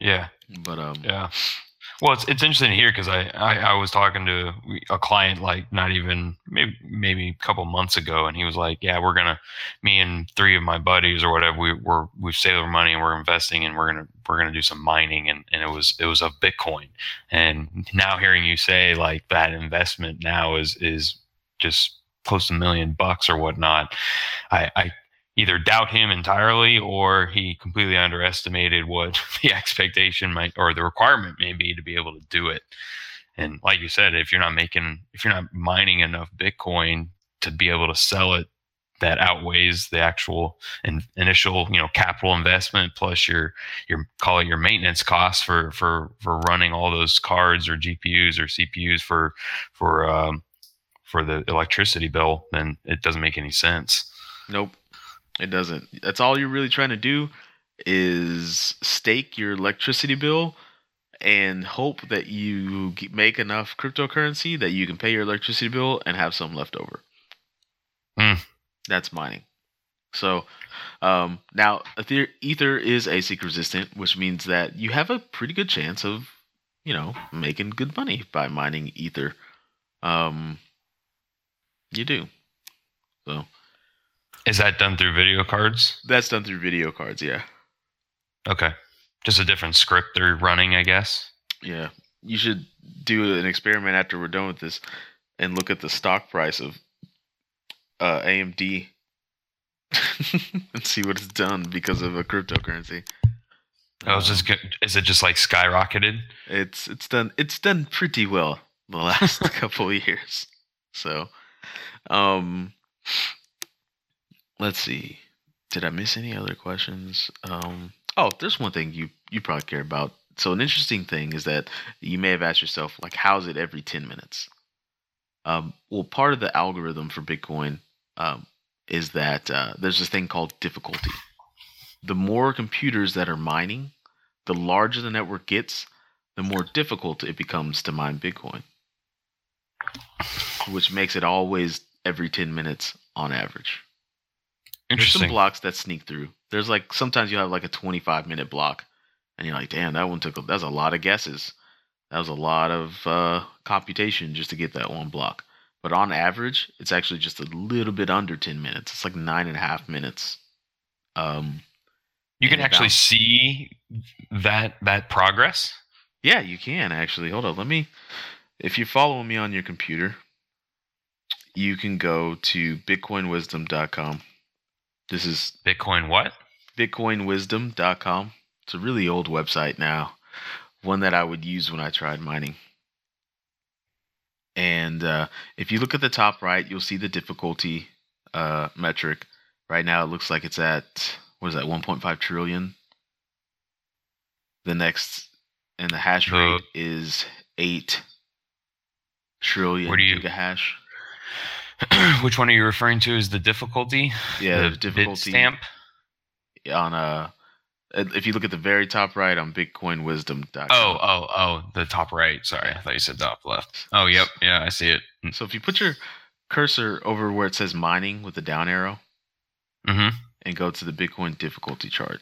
[SPEAKER 2] Yeah.
[SPEAKER 1] But um,
[SPEAKER 2] Yeah. Well, it's it's interesting hear because I, I I was talking to a client like not even maybe maybe a couple months ago, and he was like, "Yeah, we're gonna me and three of my buddies or whatever we we're we've saved our money and we're investing and we're gonna we're gonna do some mining and and it was it was of Bitcoin." And now hearing you say like that investment now is is just close to a million bucks or whatnot, I I either doubt him entirely or he completely underestimated what the expectation might or the requirement may be to be able to do it. And like you said, if you're not making, if you're not mining enough Bitcoin to be able to sell it, that outweighs the actual in, initial, you know, capital investment plus your your call it your maintenance costs for for for running all those cards or GPUs or CPUs for for um, for the electricity bill. Then it doesn't make any sense.
[SPEAKER 1] Nope. It doesn't. That's all you're really trying to do is stake your electricity bill and hope that you make enough cryptocurrency that you can pay your electricity bill and have some left over.
[SPEAKER 2] Hmm.
[SPEAKER 1] That's mining. So um, now Ether, Ether is ASIC resistant, which means that you have a pretty good chance of, you know, making good money by mining Ether. Um, you do. So
[SPEAKER 2] Is that done through video cards?
[SPEAKER 1] that's done through video cards. Yeah.
[SPEAKER 2] Okay. Just a different script they're running, I guess.
[SPEAKER 1] Yeah, you should do an experiment after we're done with this, and look at the stock price of uh, AMD and see what it's done because of a cryptocurrency.
[SPEAKER 2] I was just, is it just like skyrocketed?
[SPEAKER 1] It's it's done it's done pretty well the last couple of years. So, um, let's see. Did I miss any other questions? Um, oh, there's one thing you you probably care about. So an interesting thing is that you may have asked yourself, like, how's it every ten minutes? Um, well, part of the algorithm for Bitcoin um, is that uh, there's this thing called difficulty. The more computers that are mining, the larger the network gets, the more difficult it becomes to mine Bitcoin, which makes it always every 10 minutes on average. There's some blocks that sneak through. There's like sometimes you have like a 25 minute block, and you're like, damn, that one took a, that's a lot of guesses. That was a lot of uh, computation just to get that one block. But on average, it's actually just a little bit under 10 minutes. It's like nine and a half minutes. Um,
[SPEAKER 2] You can actually see that that progress.
[SPEAKER 1] Yeah, you can actually. Hold on. Let me. If you're following me on your computer, you can go to bitcoinwisdom.com. This is
[SPEAKER 2] Bitcoin what?
[SPEAKER 1] bitcoinwisdom.com. It's a really old website now, one that I would use when I tried mining. And uh, if you look at the top right, you'll see the difficulty uh, metric. Right now, it looks like it's at what is that, 1.5 trillion. The next, and the hash rate is eight trillion
[SPEAKER 2] Where do you-
[SPEAKER 1] gigahash.
[SPEAKER 2] Which one are you referring to as the difficulty?
[SPEAKER 1] Yeah,
[SPEAKER 2] the
[SPEAKER 1] difficulty
[SPEAKER 2] stamp.
[SPEAKER 1] on uh if you look at the very top right on bitcoinwisdom.com.
[SPEAKER 2] Oh, oh, oh, the top right. Sorry, I thought you said top left. Oh, yep, yeah, I see it.
[SPEAKER 1] So if you put your cursor over where it says mining with the down arrow
[SPEAKER 2] Mm-hmm.
[SPEAKER 1] and go to the Bitcoin difficulty chart,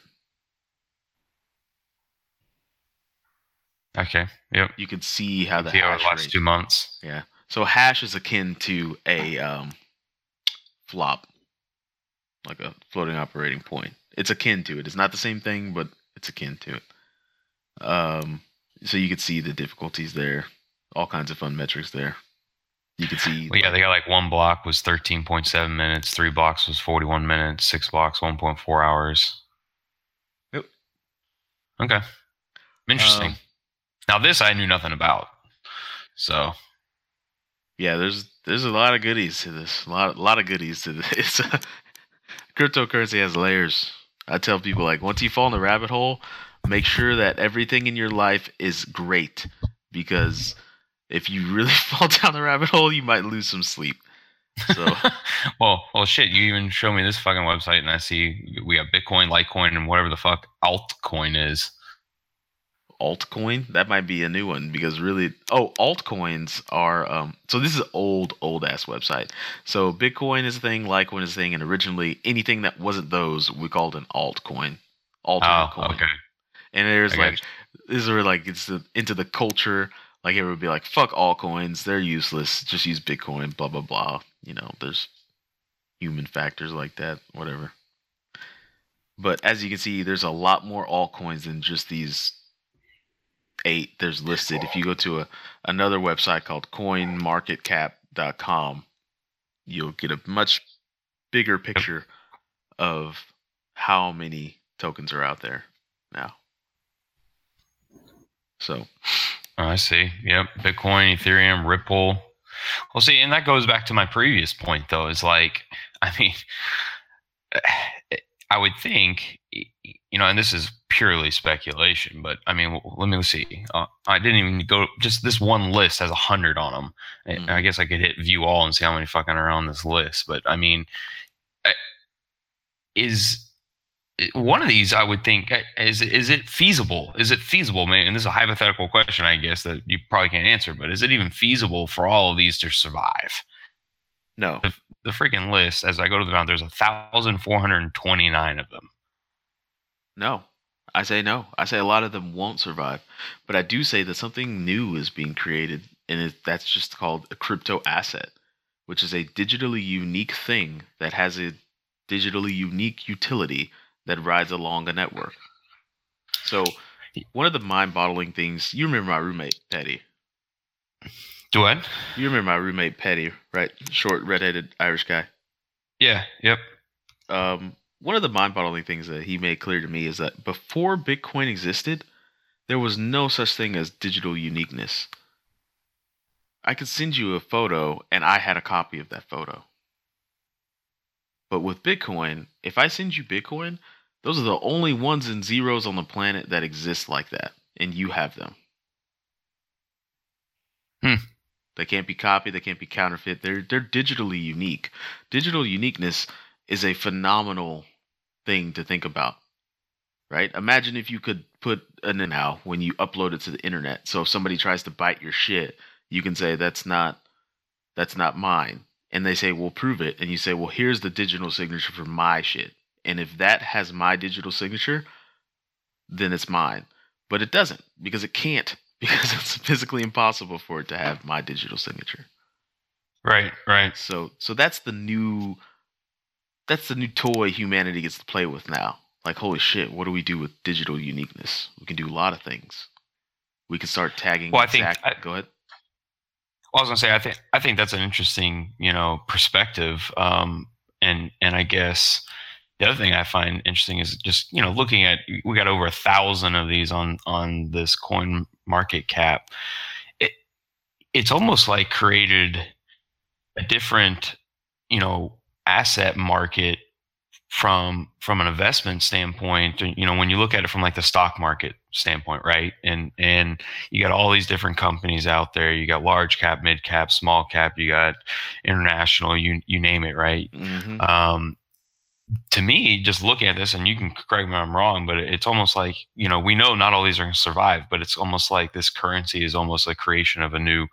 [SPEAKER 2] Okay. Yep.
[SPEAKER 1] you can see how the
[SPEAKER 2] See over the last
[SPEAKER 1] rate.
[SPEAKER 2] two months.
[SPEAKER 1] Yeah. So hash is akin to a um, flop, like a floating operating point. It's akin to it. It's not the same thing, but it's akin to it. Um, so you can see the difficulties there, all kinds of fun metrics there. You can see.
[SPEAKER 2] Well, yeah,
[SPEAKER 1] like-
[SPEAKER 2] they got like one block was 13.7 minutes, three blocks was 41 minutes, six blocks 1.4 hours.
[SPEAKER 1] Yep.
[SPEAKER 2] Okay. Interesting.
[SPEAKER 1] Um,
[SPEAKER 2] now this I knew nothing about. So
[SPEAKER 1] yeah, there's there's a lot of goodies to this. A lot a lot of goodies to this. Cryptocurrency has layers. I tell people like once you fall in the rabbit hole, make sure that everything in your life is great because if you really fall down the rabbit hole, you might lose some sleep. So
[SPEAKER 2] well, well, shit. You even show me this fucking website, and I see we have Bitcoin, Litecoin, and whatever the fuck altcoin is.
[SPEAKER 1] Altcoin? That might be a new one because really oh altcoins are um so this is old old ass website. So bitcoin is a thing litecoin is a thing and originally anything that wasn't those we called an altcoin Altcoin.
[SPEAKER 2] Oh,
[SPEAKER 1] coin.
[SPEAKER 2] okay.
[SPEAKER 1] and there's like this is where like it's the, into the culture. Like it would be like fuck altcoins they're useless just use bitcoin blah blah blah. You know there's human factors like that whatever. But as you can see there's a lot more altcoins than just these eight there's listed if you go to a another website called coinmarketcap.com you'll get a much bigger picture of how many tokens are out there now so
[SPEAKER 2] Oh, I see. Yep. Bitcoin, Ethereum, Ripple. Well, see, and that goes back to my previous point, though, is like, I mean, I would think, you know, and this is purely speculation, but I mean, let me see. Uh, I didn't even go, just this one list has a hundred on them.
[SPEAKER 1] Mhm.
[SPEAKER 2] I guess I could hit view all and see how many fucking are on this list. But I mean, is one of these I would think uh, is is it feasible? Is it feasible, man? And this is a hypothetical question, I guess that you probably can't answer. But is it even feasible for all of these to survive?
[SPEAKER 1] no
[SPEAKER 2] The freaking list, as I go to the down, there's a thousand four hundred twenty nine of them.
[SPEAKER 1] No, I say no. I say a lot of them won't survive, but I do say that something new is being created, and it, that's just called a crypto asset, which is a digitally unique thing that has a digitally unique utility that rides along a network. So, one of the mind-boggling things you remember my roommate Petty.
[SPEAKER 2] Do I?
[SPEAKER 1] You remember my roommate Petty, right? Short, redheaded Irish guy.
[SPEAKER 2] Yeah. Yep.
[SPEAKER 1] um, one of the mind-boggling things that he made clear to me is that before Bitcoin existed, there was no such thing as digital uniqueness. I could send you a photo, and I had a copy of that photo. But with Bitcoin, if I send you Bitcoin, those are the only ones and zeros on the planet that exist like that, and you have them.
[SPEAKER 2] Hmm.
[SPEAKER 1] They can't be copied. They can't be counterfeit. They're they're digitally unique. Digital uniqueness is a phenomenal thing to think about. Right? Imagine if you could put an "in now when you upload it to the internet. So if somebody tries to bite your shit, you can say that's not that's not mine. And they say, "Well, prove it." And you say, "Well, here's the digital signature for my shit." And if that has my digital signature, then it's mine. But it doesn't because it can't because it's physically impossible for it to have my digital signature.
[SPEAKER 2] Right. Right.
[SPEAKER 1] So so that's the new that's the new toy humanity gets to play with now. Like holy shit, what do we do with digital uniqueness? We can do a lot of things. We can start tagging
[SPEAKER 2] Well, I think I-
[SPEAKER 1] go ahead.
[SPEAKER 2] Well, I was gonna say I think I think that's an interesting you know perspective, um, and and I guess the other thing I find interesting is just you know looking at we got over a thousand of these on on this coin market cap. It it's almost like created a different, you know, asset market from from an investment standpoint you know when you look at it from like the stock market standpoint right? And and you got all these different companies out there. You got large cap mid cap small cap you got international you you name it right? Mm-hmm. um to me just looking at this and you can correct me if i'm wrong but it's almost like you know we know not all these are going to survive but it's almost like this currency is almost a creation of a new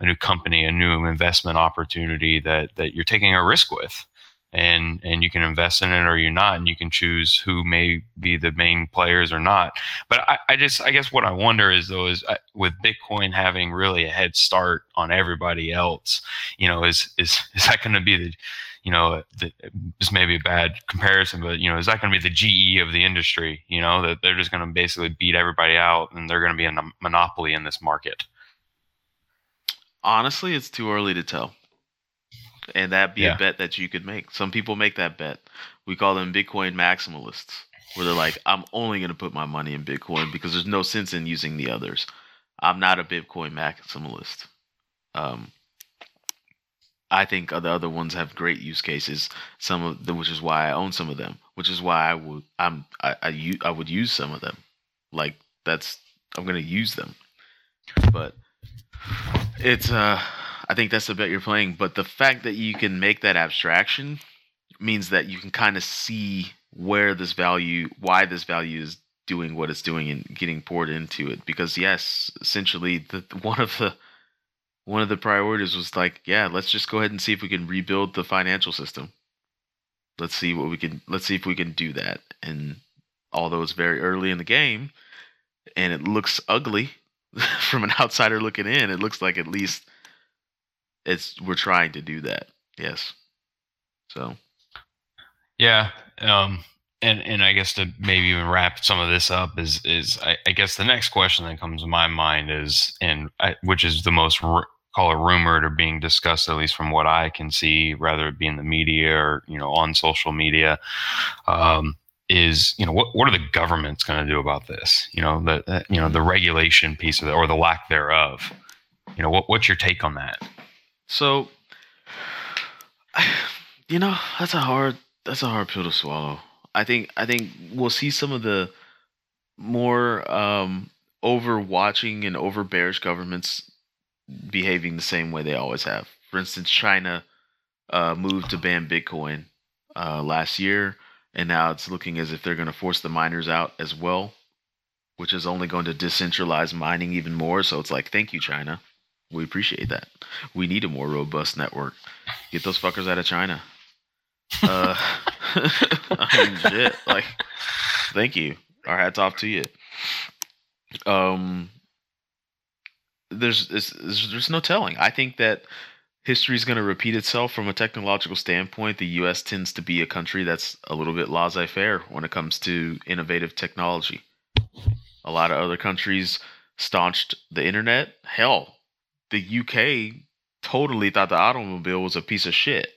[SPEAKER 2] a new company a new investment opportunity that that you're taking a risk with and and you can invest in it or you're not and you can choose who may be the main players or not. But i, I just i guess what i wonder is though is uh, with bitcoin having really a head start on everybody else you know is is is that going to be the you know the, this may be a bad comparison but you know is that going to be the ge of the industry you know that they're just going to basically beat everybody out and they're going to be a monopoly in this market?
[SPEAKER 1] Honestly it's too early to tell and that be yeah. a bet that you could make. Some people make that bet. We call them Bitcoin maximalists, where they're like, I'm only going to put my money in Bitcoin because there's no sense in using the others. I'm not a Bitcoin maximalist. Um, I think the other ones have great use cases. Some of them, which is why I own some of them. Which is why I would I'm I I, I would use some of them. Like that's I'm gonna use them. But it's uh I think that's the bet you're playing. But the fact that you can make that abstraction means that you can kind of see where this value, why this value is doing what it's doing and getting poured into it. Because yes, essentially, the one of the one of the priorities was like, yeah, let's just go ahead and see if we can rebuild the financial system. Let's see what we can. Let's see if we can do that. And although it's very early in the game, and it looks ugly from an outsider looking in, it looks like at least it's we're trying to do that. Yes. So.
[SPEAKER 2] Yeah. Um. And and I guess to maybe even wrap some of this up is is I, I guess the next question that comes to my mind is and I, which is the most r- call it rumored or being discussed at least from what I can see, rather it be in the media or you know on social media. Um, is you know what what are the governments going to do about this? You know the you know the regulation piece of it or the lack thereof. You know what what's your take on that?
[SPEAKER 1] So, you know, that's a hard that's a hard pill to swallow. I think I think we'll see some of the more um, overwatching and overbearish governments behaving the same way they always have. For instance, China uh, moved to ban Bitcoin uh, last year, and now it's looking as if they're going to force the miners out as well, which is only going to decentralize mining even more. So it's like, thank you, China. We appreciate that. We need a more robust network. Get those fuckers out of China. Uh, I mean, shit. Like, thank you. Our hats off to you. Um, there's there's, there's no telling. I think that history is going to repeat itself from a technological standpoint. The U.S. tends to be a country that's a little bit laissez-faire when it comes to innovative technology. A lot of other countries staunched the internet. Hell, the UK totally thought the automobile was a piece of shit.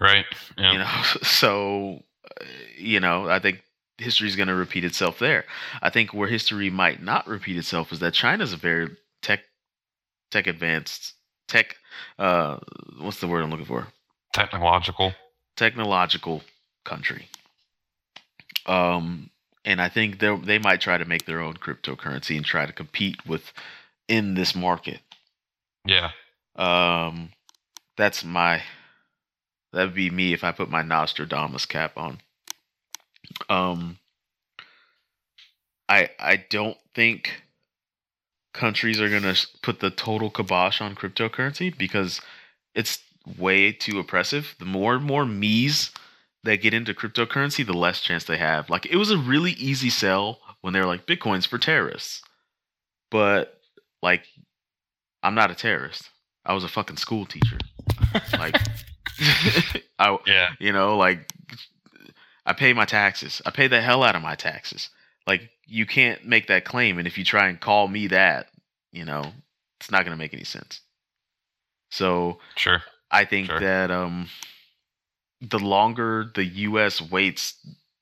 [SPEAKER 2] Right.
[SPEAKER 1] Yeah. You know, so uh, you know, I think history is going to repeat itself there. I think where history might not repeat itself is that China's a very tech tech advanced tech uh what's the word I'm looking for?
[SPEAKER 2] Technological.
[SPEAKER 1] Technological country. Um and I think they they might try to make their own cryptocurrency and try to compete with in this market.
[SPEAKER 2] Yeah.
[SPEAKER 1] Um, that's my. That'd be me if I put my Nostradamus cap on. Um, I I don't think countries are gonna put the total kibosh on cryptocurrency because it's way too oppressive. The more and more me's that get into cryptocurrency, the less chance they have. Like it was a really easy sell when they were like Bitcoin's for terrorists, but like I'm not a terrorist. I was a fucking school teacher. like, I, yeah, you know, like I pay my taxes. I pay the hell out of my taxes. Like, you can't make that claim, and if you try and call me that, you know, it's not going to make any sense. So,
[SPEAKER 2] sure,
[SPEAKER 1] I think sure. that um, the longer the U.S. waits,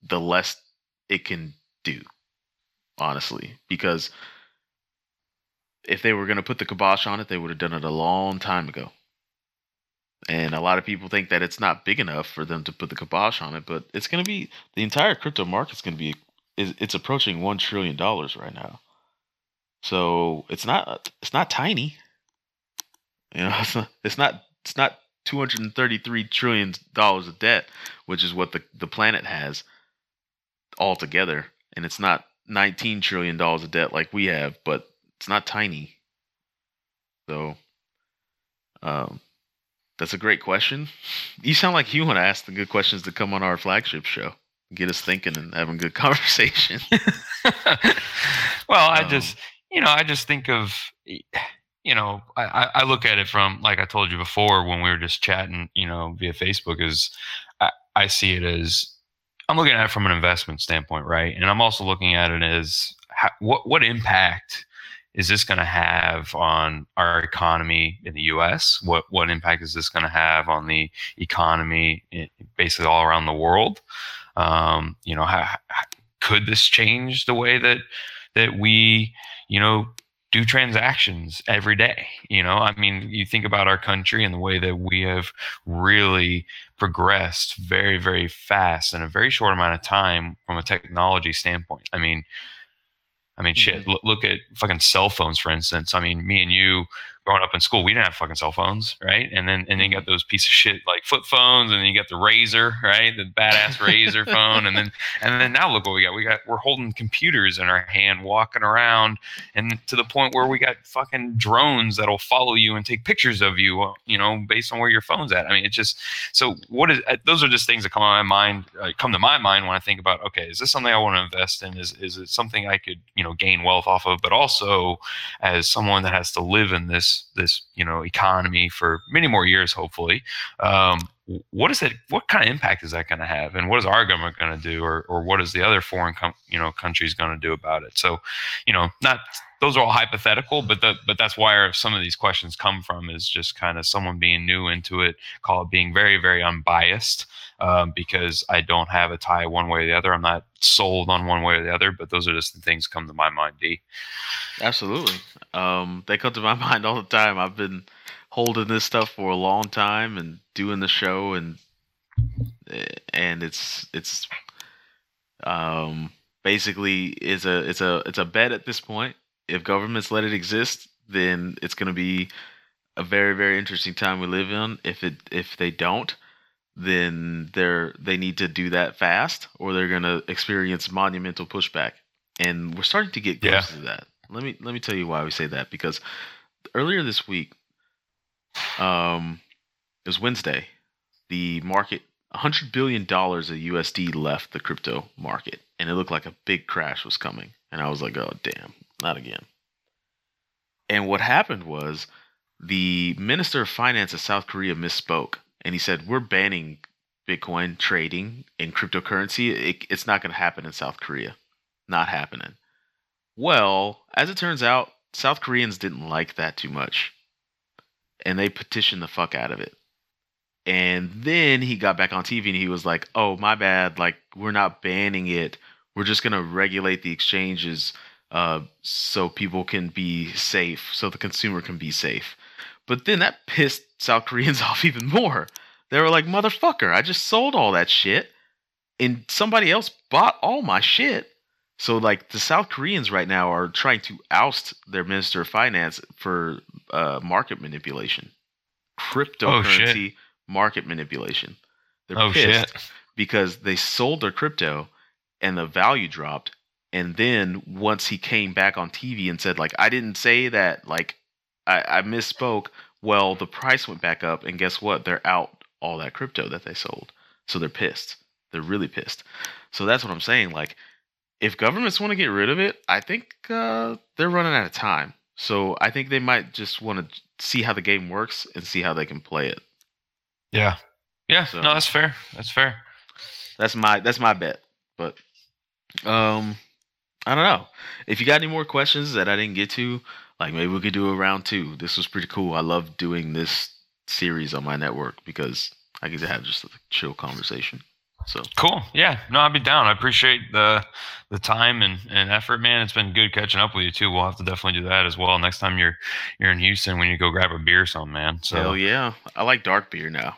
[SPEAKER 1] the less it can do. Honestly, because if they were going to put the kibosh on it, they would have done it a long time ago. And a lot of people think that it's not big enough for them to put the kibosh on it, but it's going to be the entire crypto market's going to be it's approaching one trillion dollars right now. So it's not it's not tiny. You know, it's not it's not, it's not 233 trillion dollars of debt, which is what the, the planet has altogether. And it's not 19 trillion dollars of debt like we have, but it's not tiny. So um that's a great question. You sound like you want to ask the good questions to come on our flagship show. Get us thinking and having good conversation.
[SPEAKER 2] well, I um, just you know, I just think of you know, I, I look at it from like I told you before when we were just chatting, you know, via Facebook is I, I see it as I'm looking at it from an investment standpoint, right? And I'm also looking at it as how, what what impact is this going to have on our economy in the U.S.? What what impact is this going to have on the economy basically all around the world? Um, you know, how, could this change the way that that we, you know, do transactions every day. You know, I mean, you think about our country and the way that we have really progressed very, very fast in a very short amount of time from a technology standpoint. I mean, I mean, mm-hmm. shit. Look, look at fucking cell phones, for instance. I mean, me and you growing up in school, we didn't have fucking cell phones, right? And then and then you got those piece of shit like flip phones, and then you got the Razr, right? The badass Razr phone, and then and then now look what we got. We got we're holding computers in our hand, walking around, and to the point where we got fucking drones that'll follow you and take pictures of you, you know, based on where your phone's at. I mean, it's just so. What is? Uh, those are just things that come to my mind. Uh, come to my mind when I think about okay, is this something I want to invest in? Is is it something I could you know gain wealth off of? But also, as someone that has to live in this this you know economy for many more years, hopefully. Um, what is it? What kind of impact is that going to have, and what is our government going to do, or or what is the other foreign com- you know countries going to do about it? So, you know, not those are all hypothetical, but the, but that's where some of these questions come from is just kind of someone being new into it, call it being very very unbiased, um, because I don't have a tie one way or the other. I'm not sold on one way or the other, but those are just the things come to my mind. Dee.
[SPEAKER 1] Absolutely, um, they come to my mind all the time. I've been holding this stuff for a long time and doing the show, and and it's it's um basically is a it's a it's a bet at this point if governments let it exist, then it's going to be a very very interesting time we live in. If it if they don't, then they're they need to do that fast, or they're going to experience monumental pushback. And we're starting to get close yeah. to that. Let me let me tell you why we say that because earlier this week, um, it was Wednesday, the market. $100 billion of USD left the crypto market, and it looked like a big crash was coming. And I was like, oh, damn, not again. And what happened was the Minister of Finance of South Korea misspoke. And he said, We're banning Bitcoin trading in cryptocurrency. It, it's not going to happen in South Korea. Not happening. Well, as it turns out, South Koreans didn't like that too much. And they petitioned the fuck out of it. And then he got back on TV and he was like, oh, my bad. Like, we're not banning it. We're just going to regulate the exchanges uh, so people can be safe, so the consumer can be safe. But then that pissed South Koreans off even more. They were like, motherfucker, I just sold all that shit and somebody else bought all my shit. So, like, the South Koreans right now are trying to oust their minister of finance for uh, market manipulation, cryptocurrency oh, market manipulation. They're oh, pissed shit. because they sold their crypto and the value dropped and then once he came back on TV and said like I didn't say that like I, I misspoke, well the price went back up and guess what? They're out all that crypto that they sold. So they're pissed. They're really pissed. So that's what I'm saying. Like if governments want to get rid of it, I think uh, they're running out of time. So I think they might just want to see how the game works and see how they can play it.
[SPEAKER 2] Yeah. Yeah. So, no, that's fair. That's fair.
[SPEAKER 1] That's my that's my bet. But um I don't know. If you got any more questions that I didn't get to, like maybe we could do a round two. This was pretty cool. I love doing this series on my network because I get to have just a chill conversation. So
[SPEAKER 2] Cool. Yeah. No, I'd be down. I appreciate the the time and, and effort, man. It's been good catching up with you too. We'll have to definitely do that as well next time you're you're in Houston when you go grab a beer or something, man. So
[SPEAKER 1] hell yeah, I like dark beer now.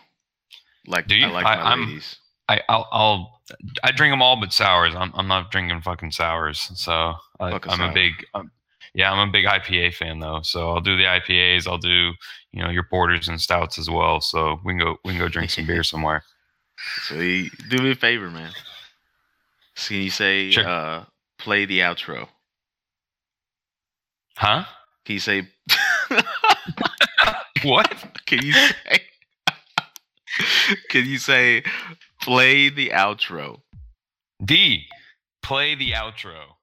[SPEAKER 1] Like
[SPEAKER 2] Do you?
[SPEAKER 1] I like
[SPEAKER 2] I-
[SPEAKER 1] my
[SPEAKER 2] I'm-
[SPEAKER 1] ladies.
[SPEAKER 2] I I'll, I'll I drink them all but sours. I'm I'm not drinking fucking sours. So I,
[SPEAKER 1] Fuck a
[SPEAKER 2] I'm
[SPEAKER 1] sour.
[SPEAKER 2] a big um, yeah, I'm a big IPA fan though. So I'll do the IPAs. I'll do you know your porters and stouts as well. So we can go we can go drink some beer somewhere.
[SPEAKER 1] So do me a favor, man. So can you say
[SPEAKER 2] Sure.
[SPEAKER 1] uh play the outro?
[SPEAKER 2] Huh?
[SPEAKER 1] Can you say
[SPEAKER 2] What?
[SPEAKER 1] can you say Can you say play the outro?
[SPEAKER 2] Dee. Play the outro.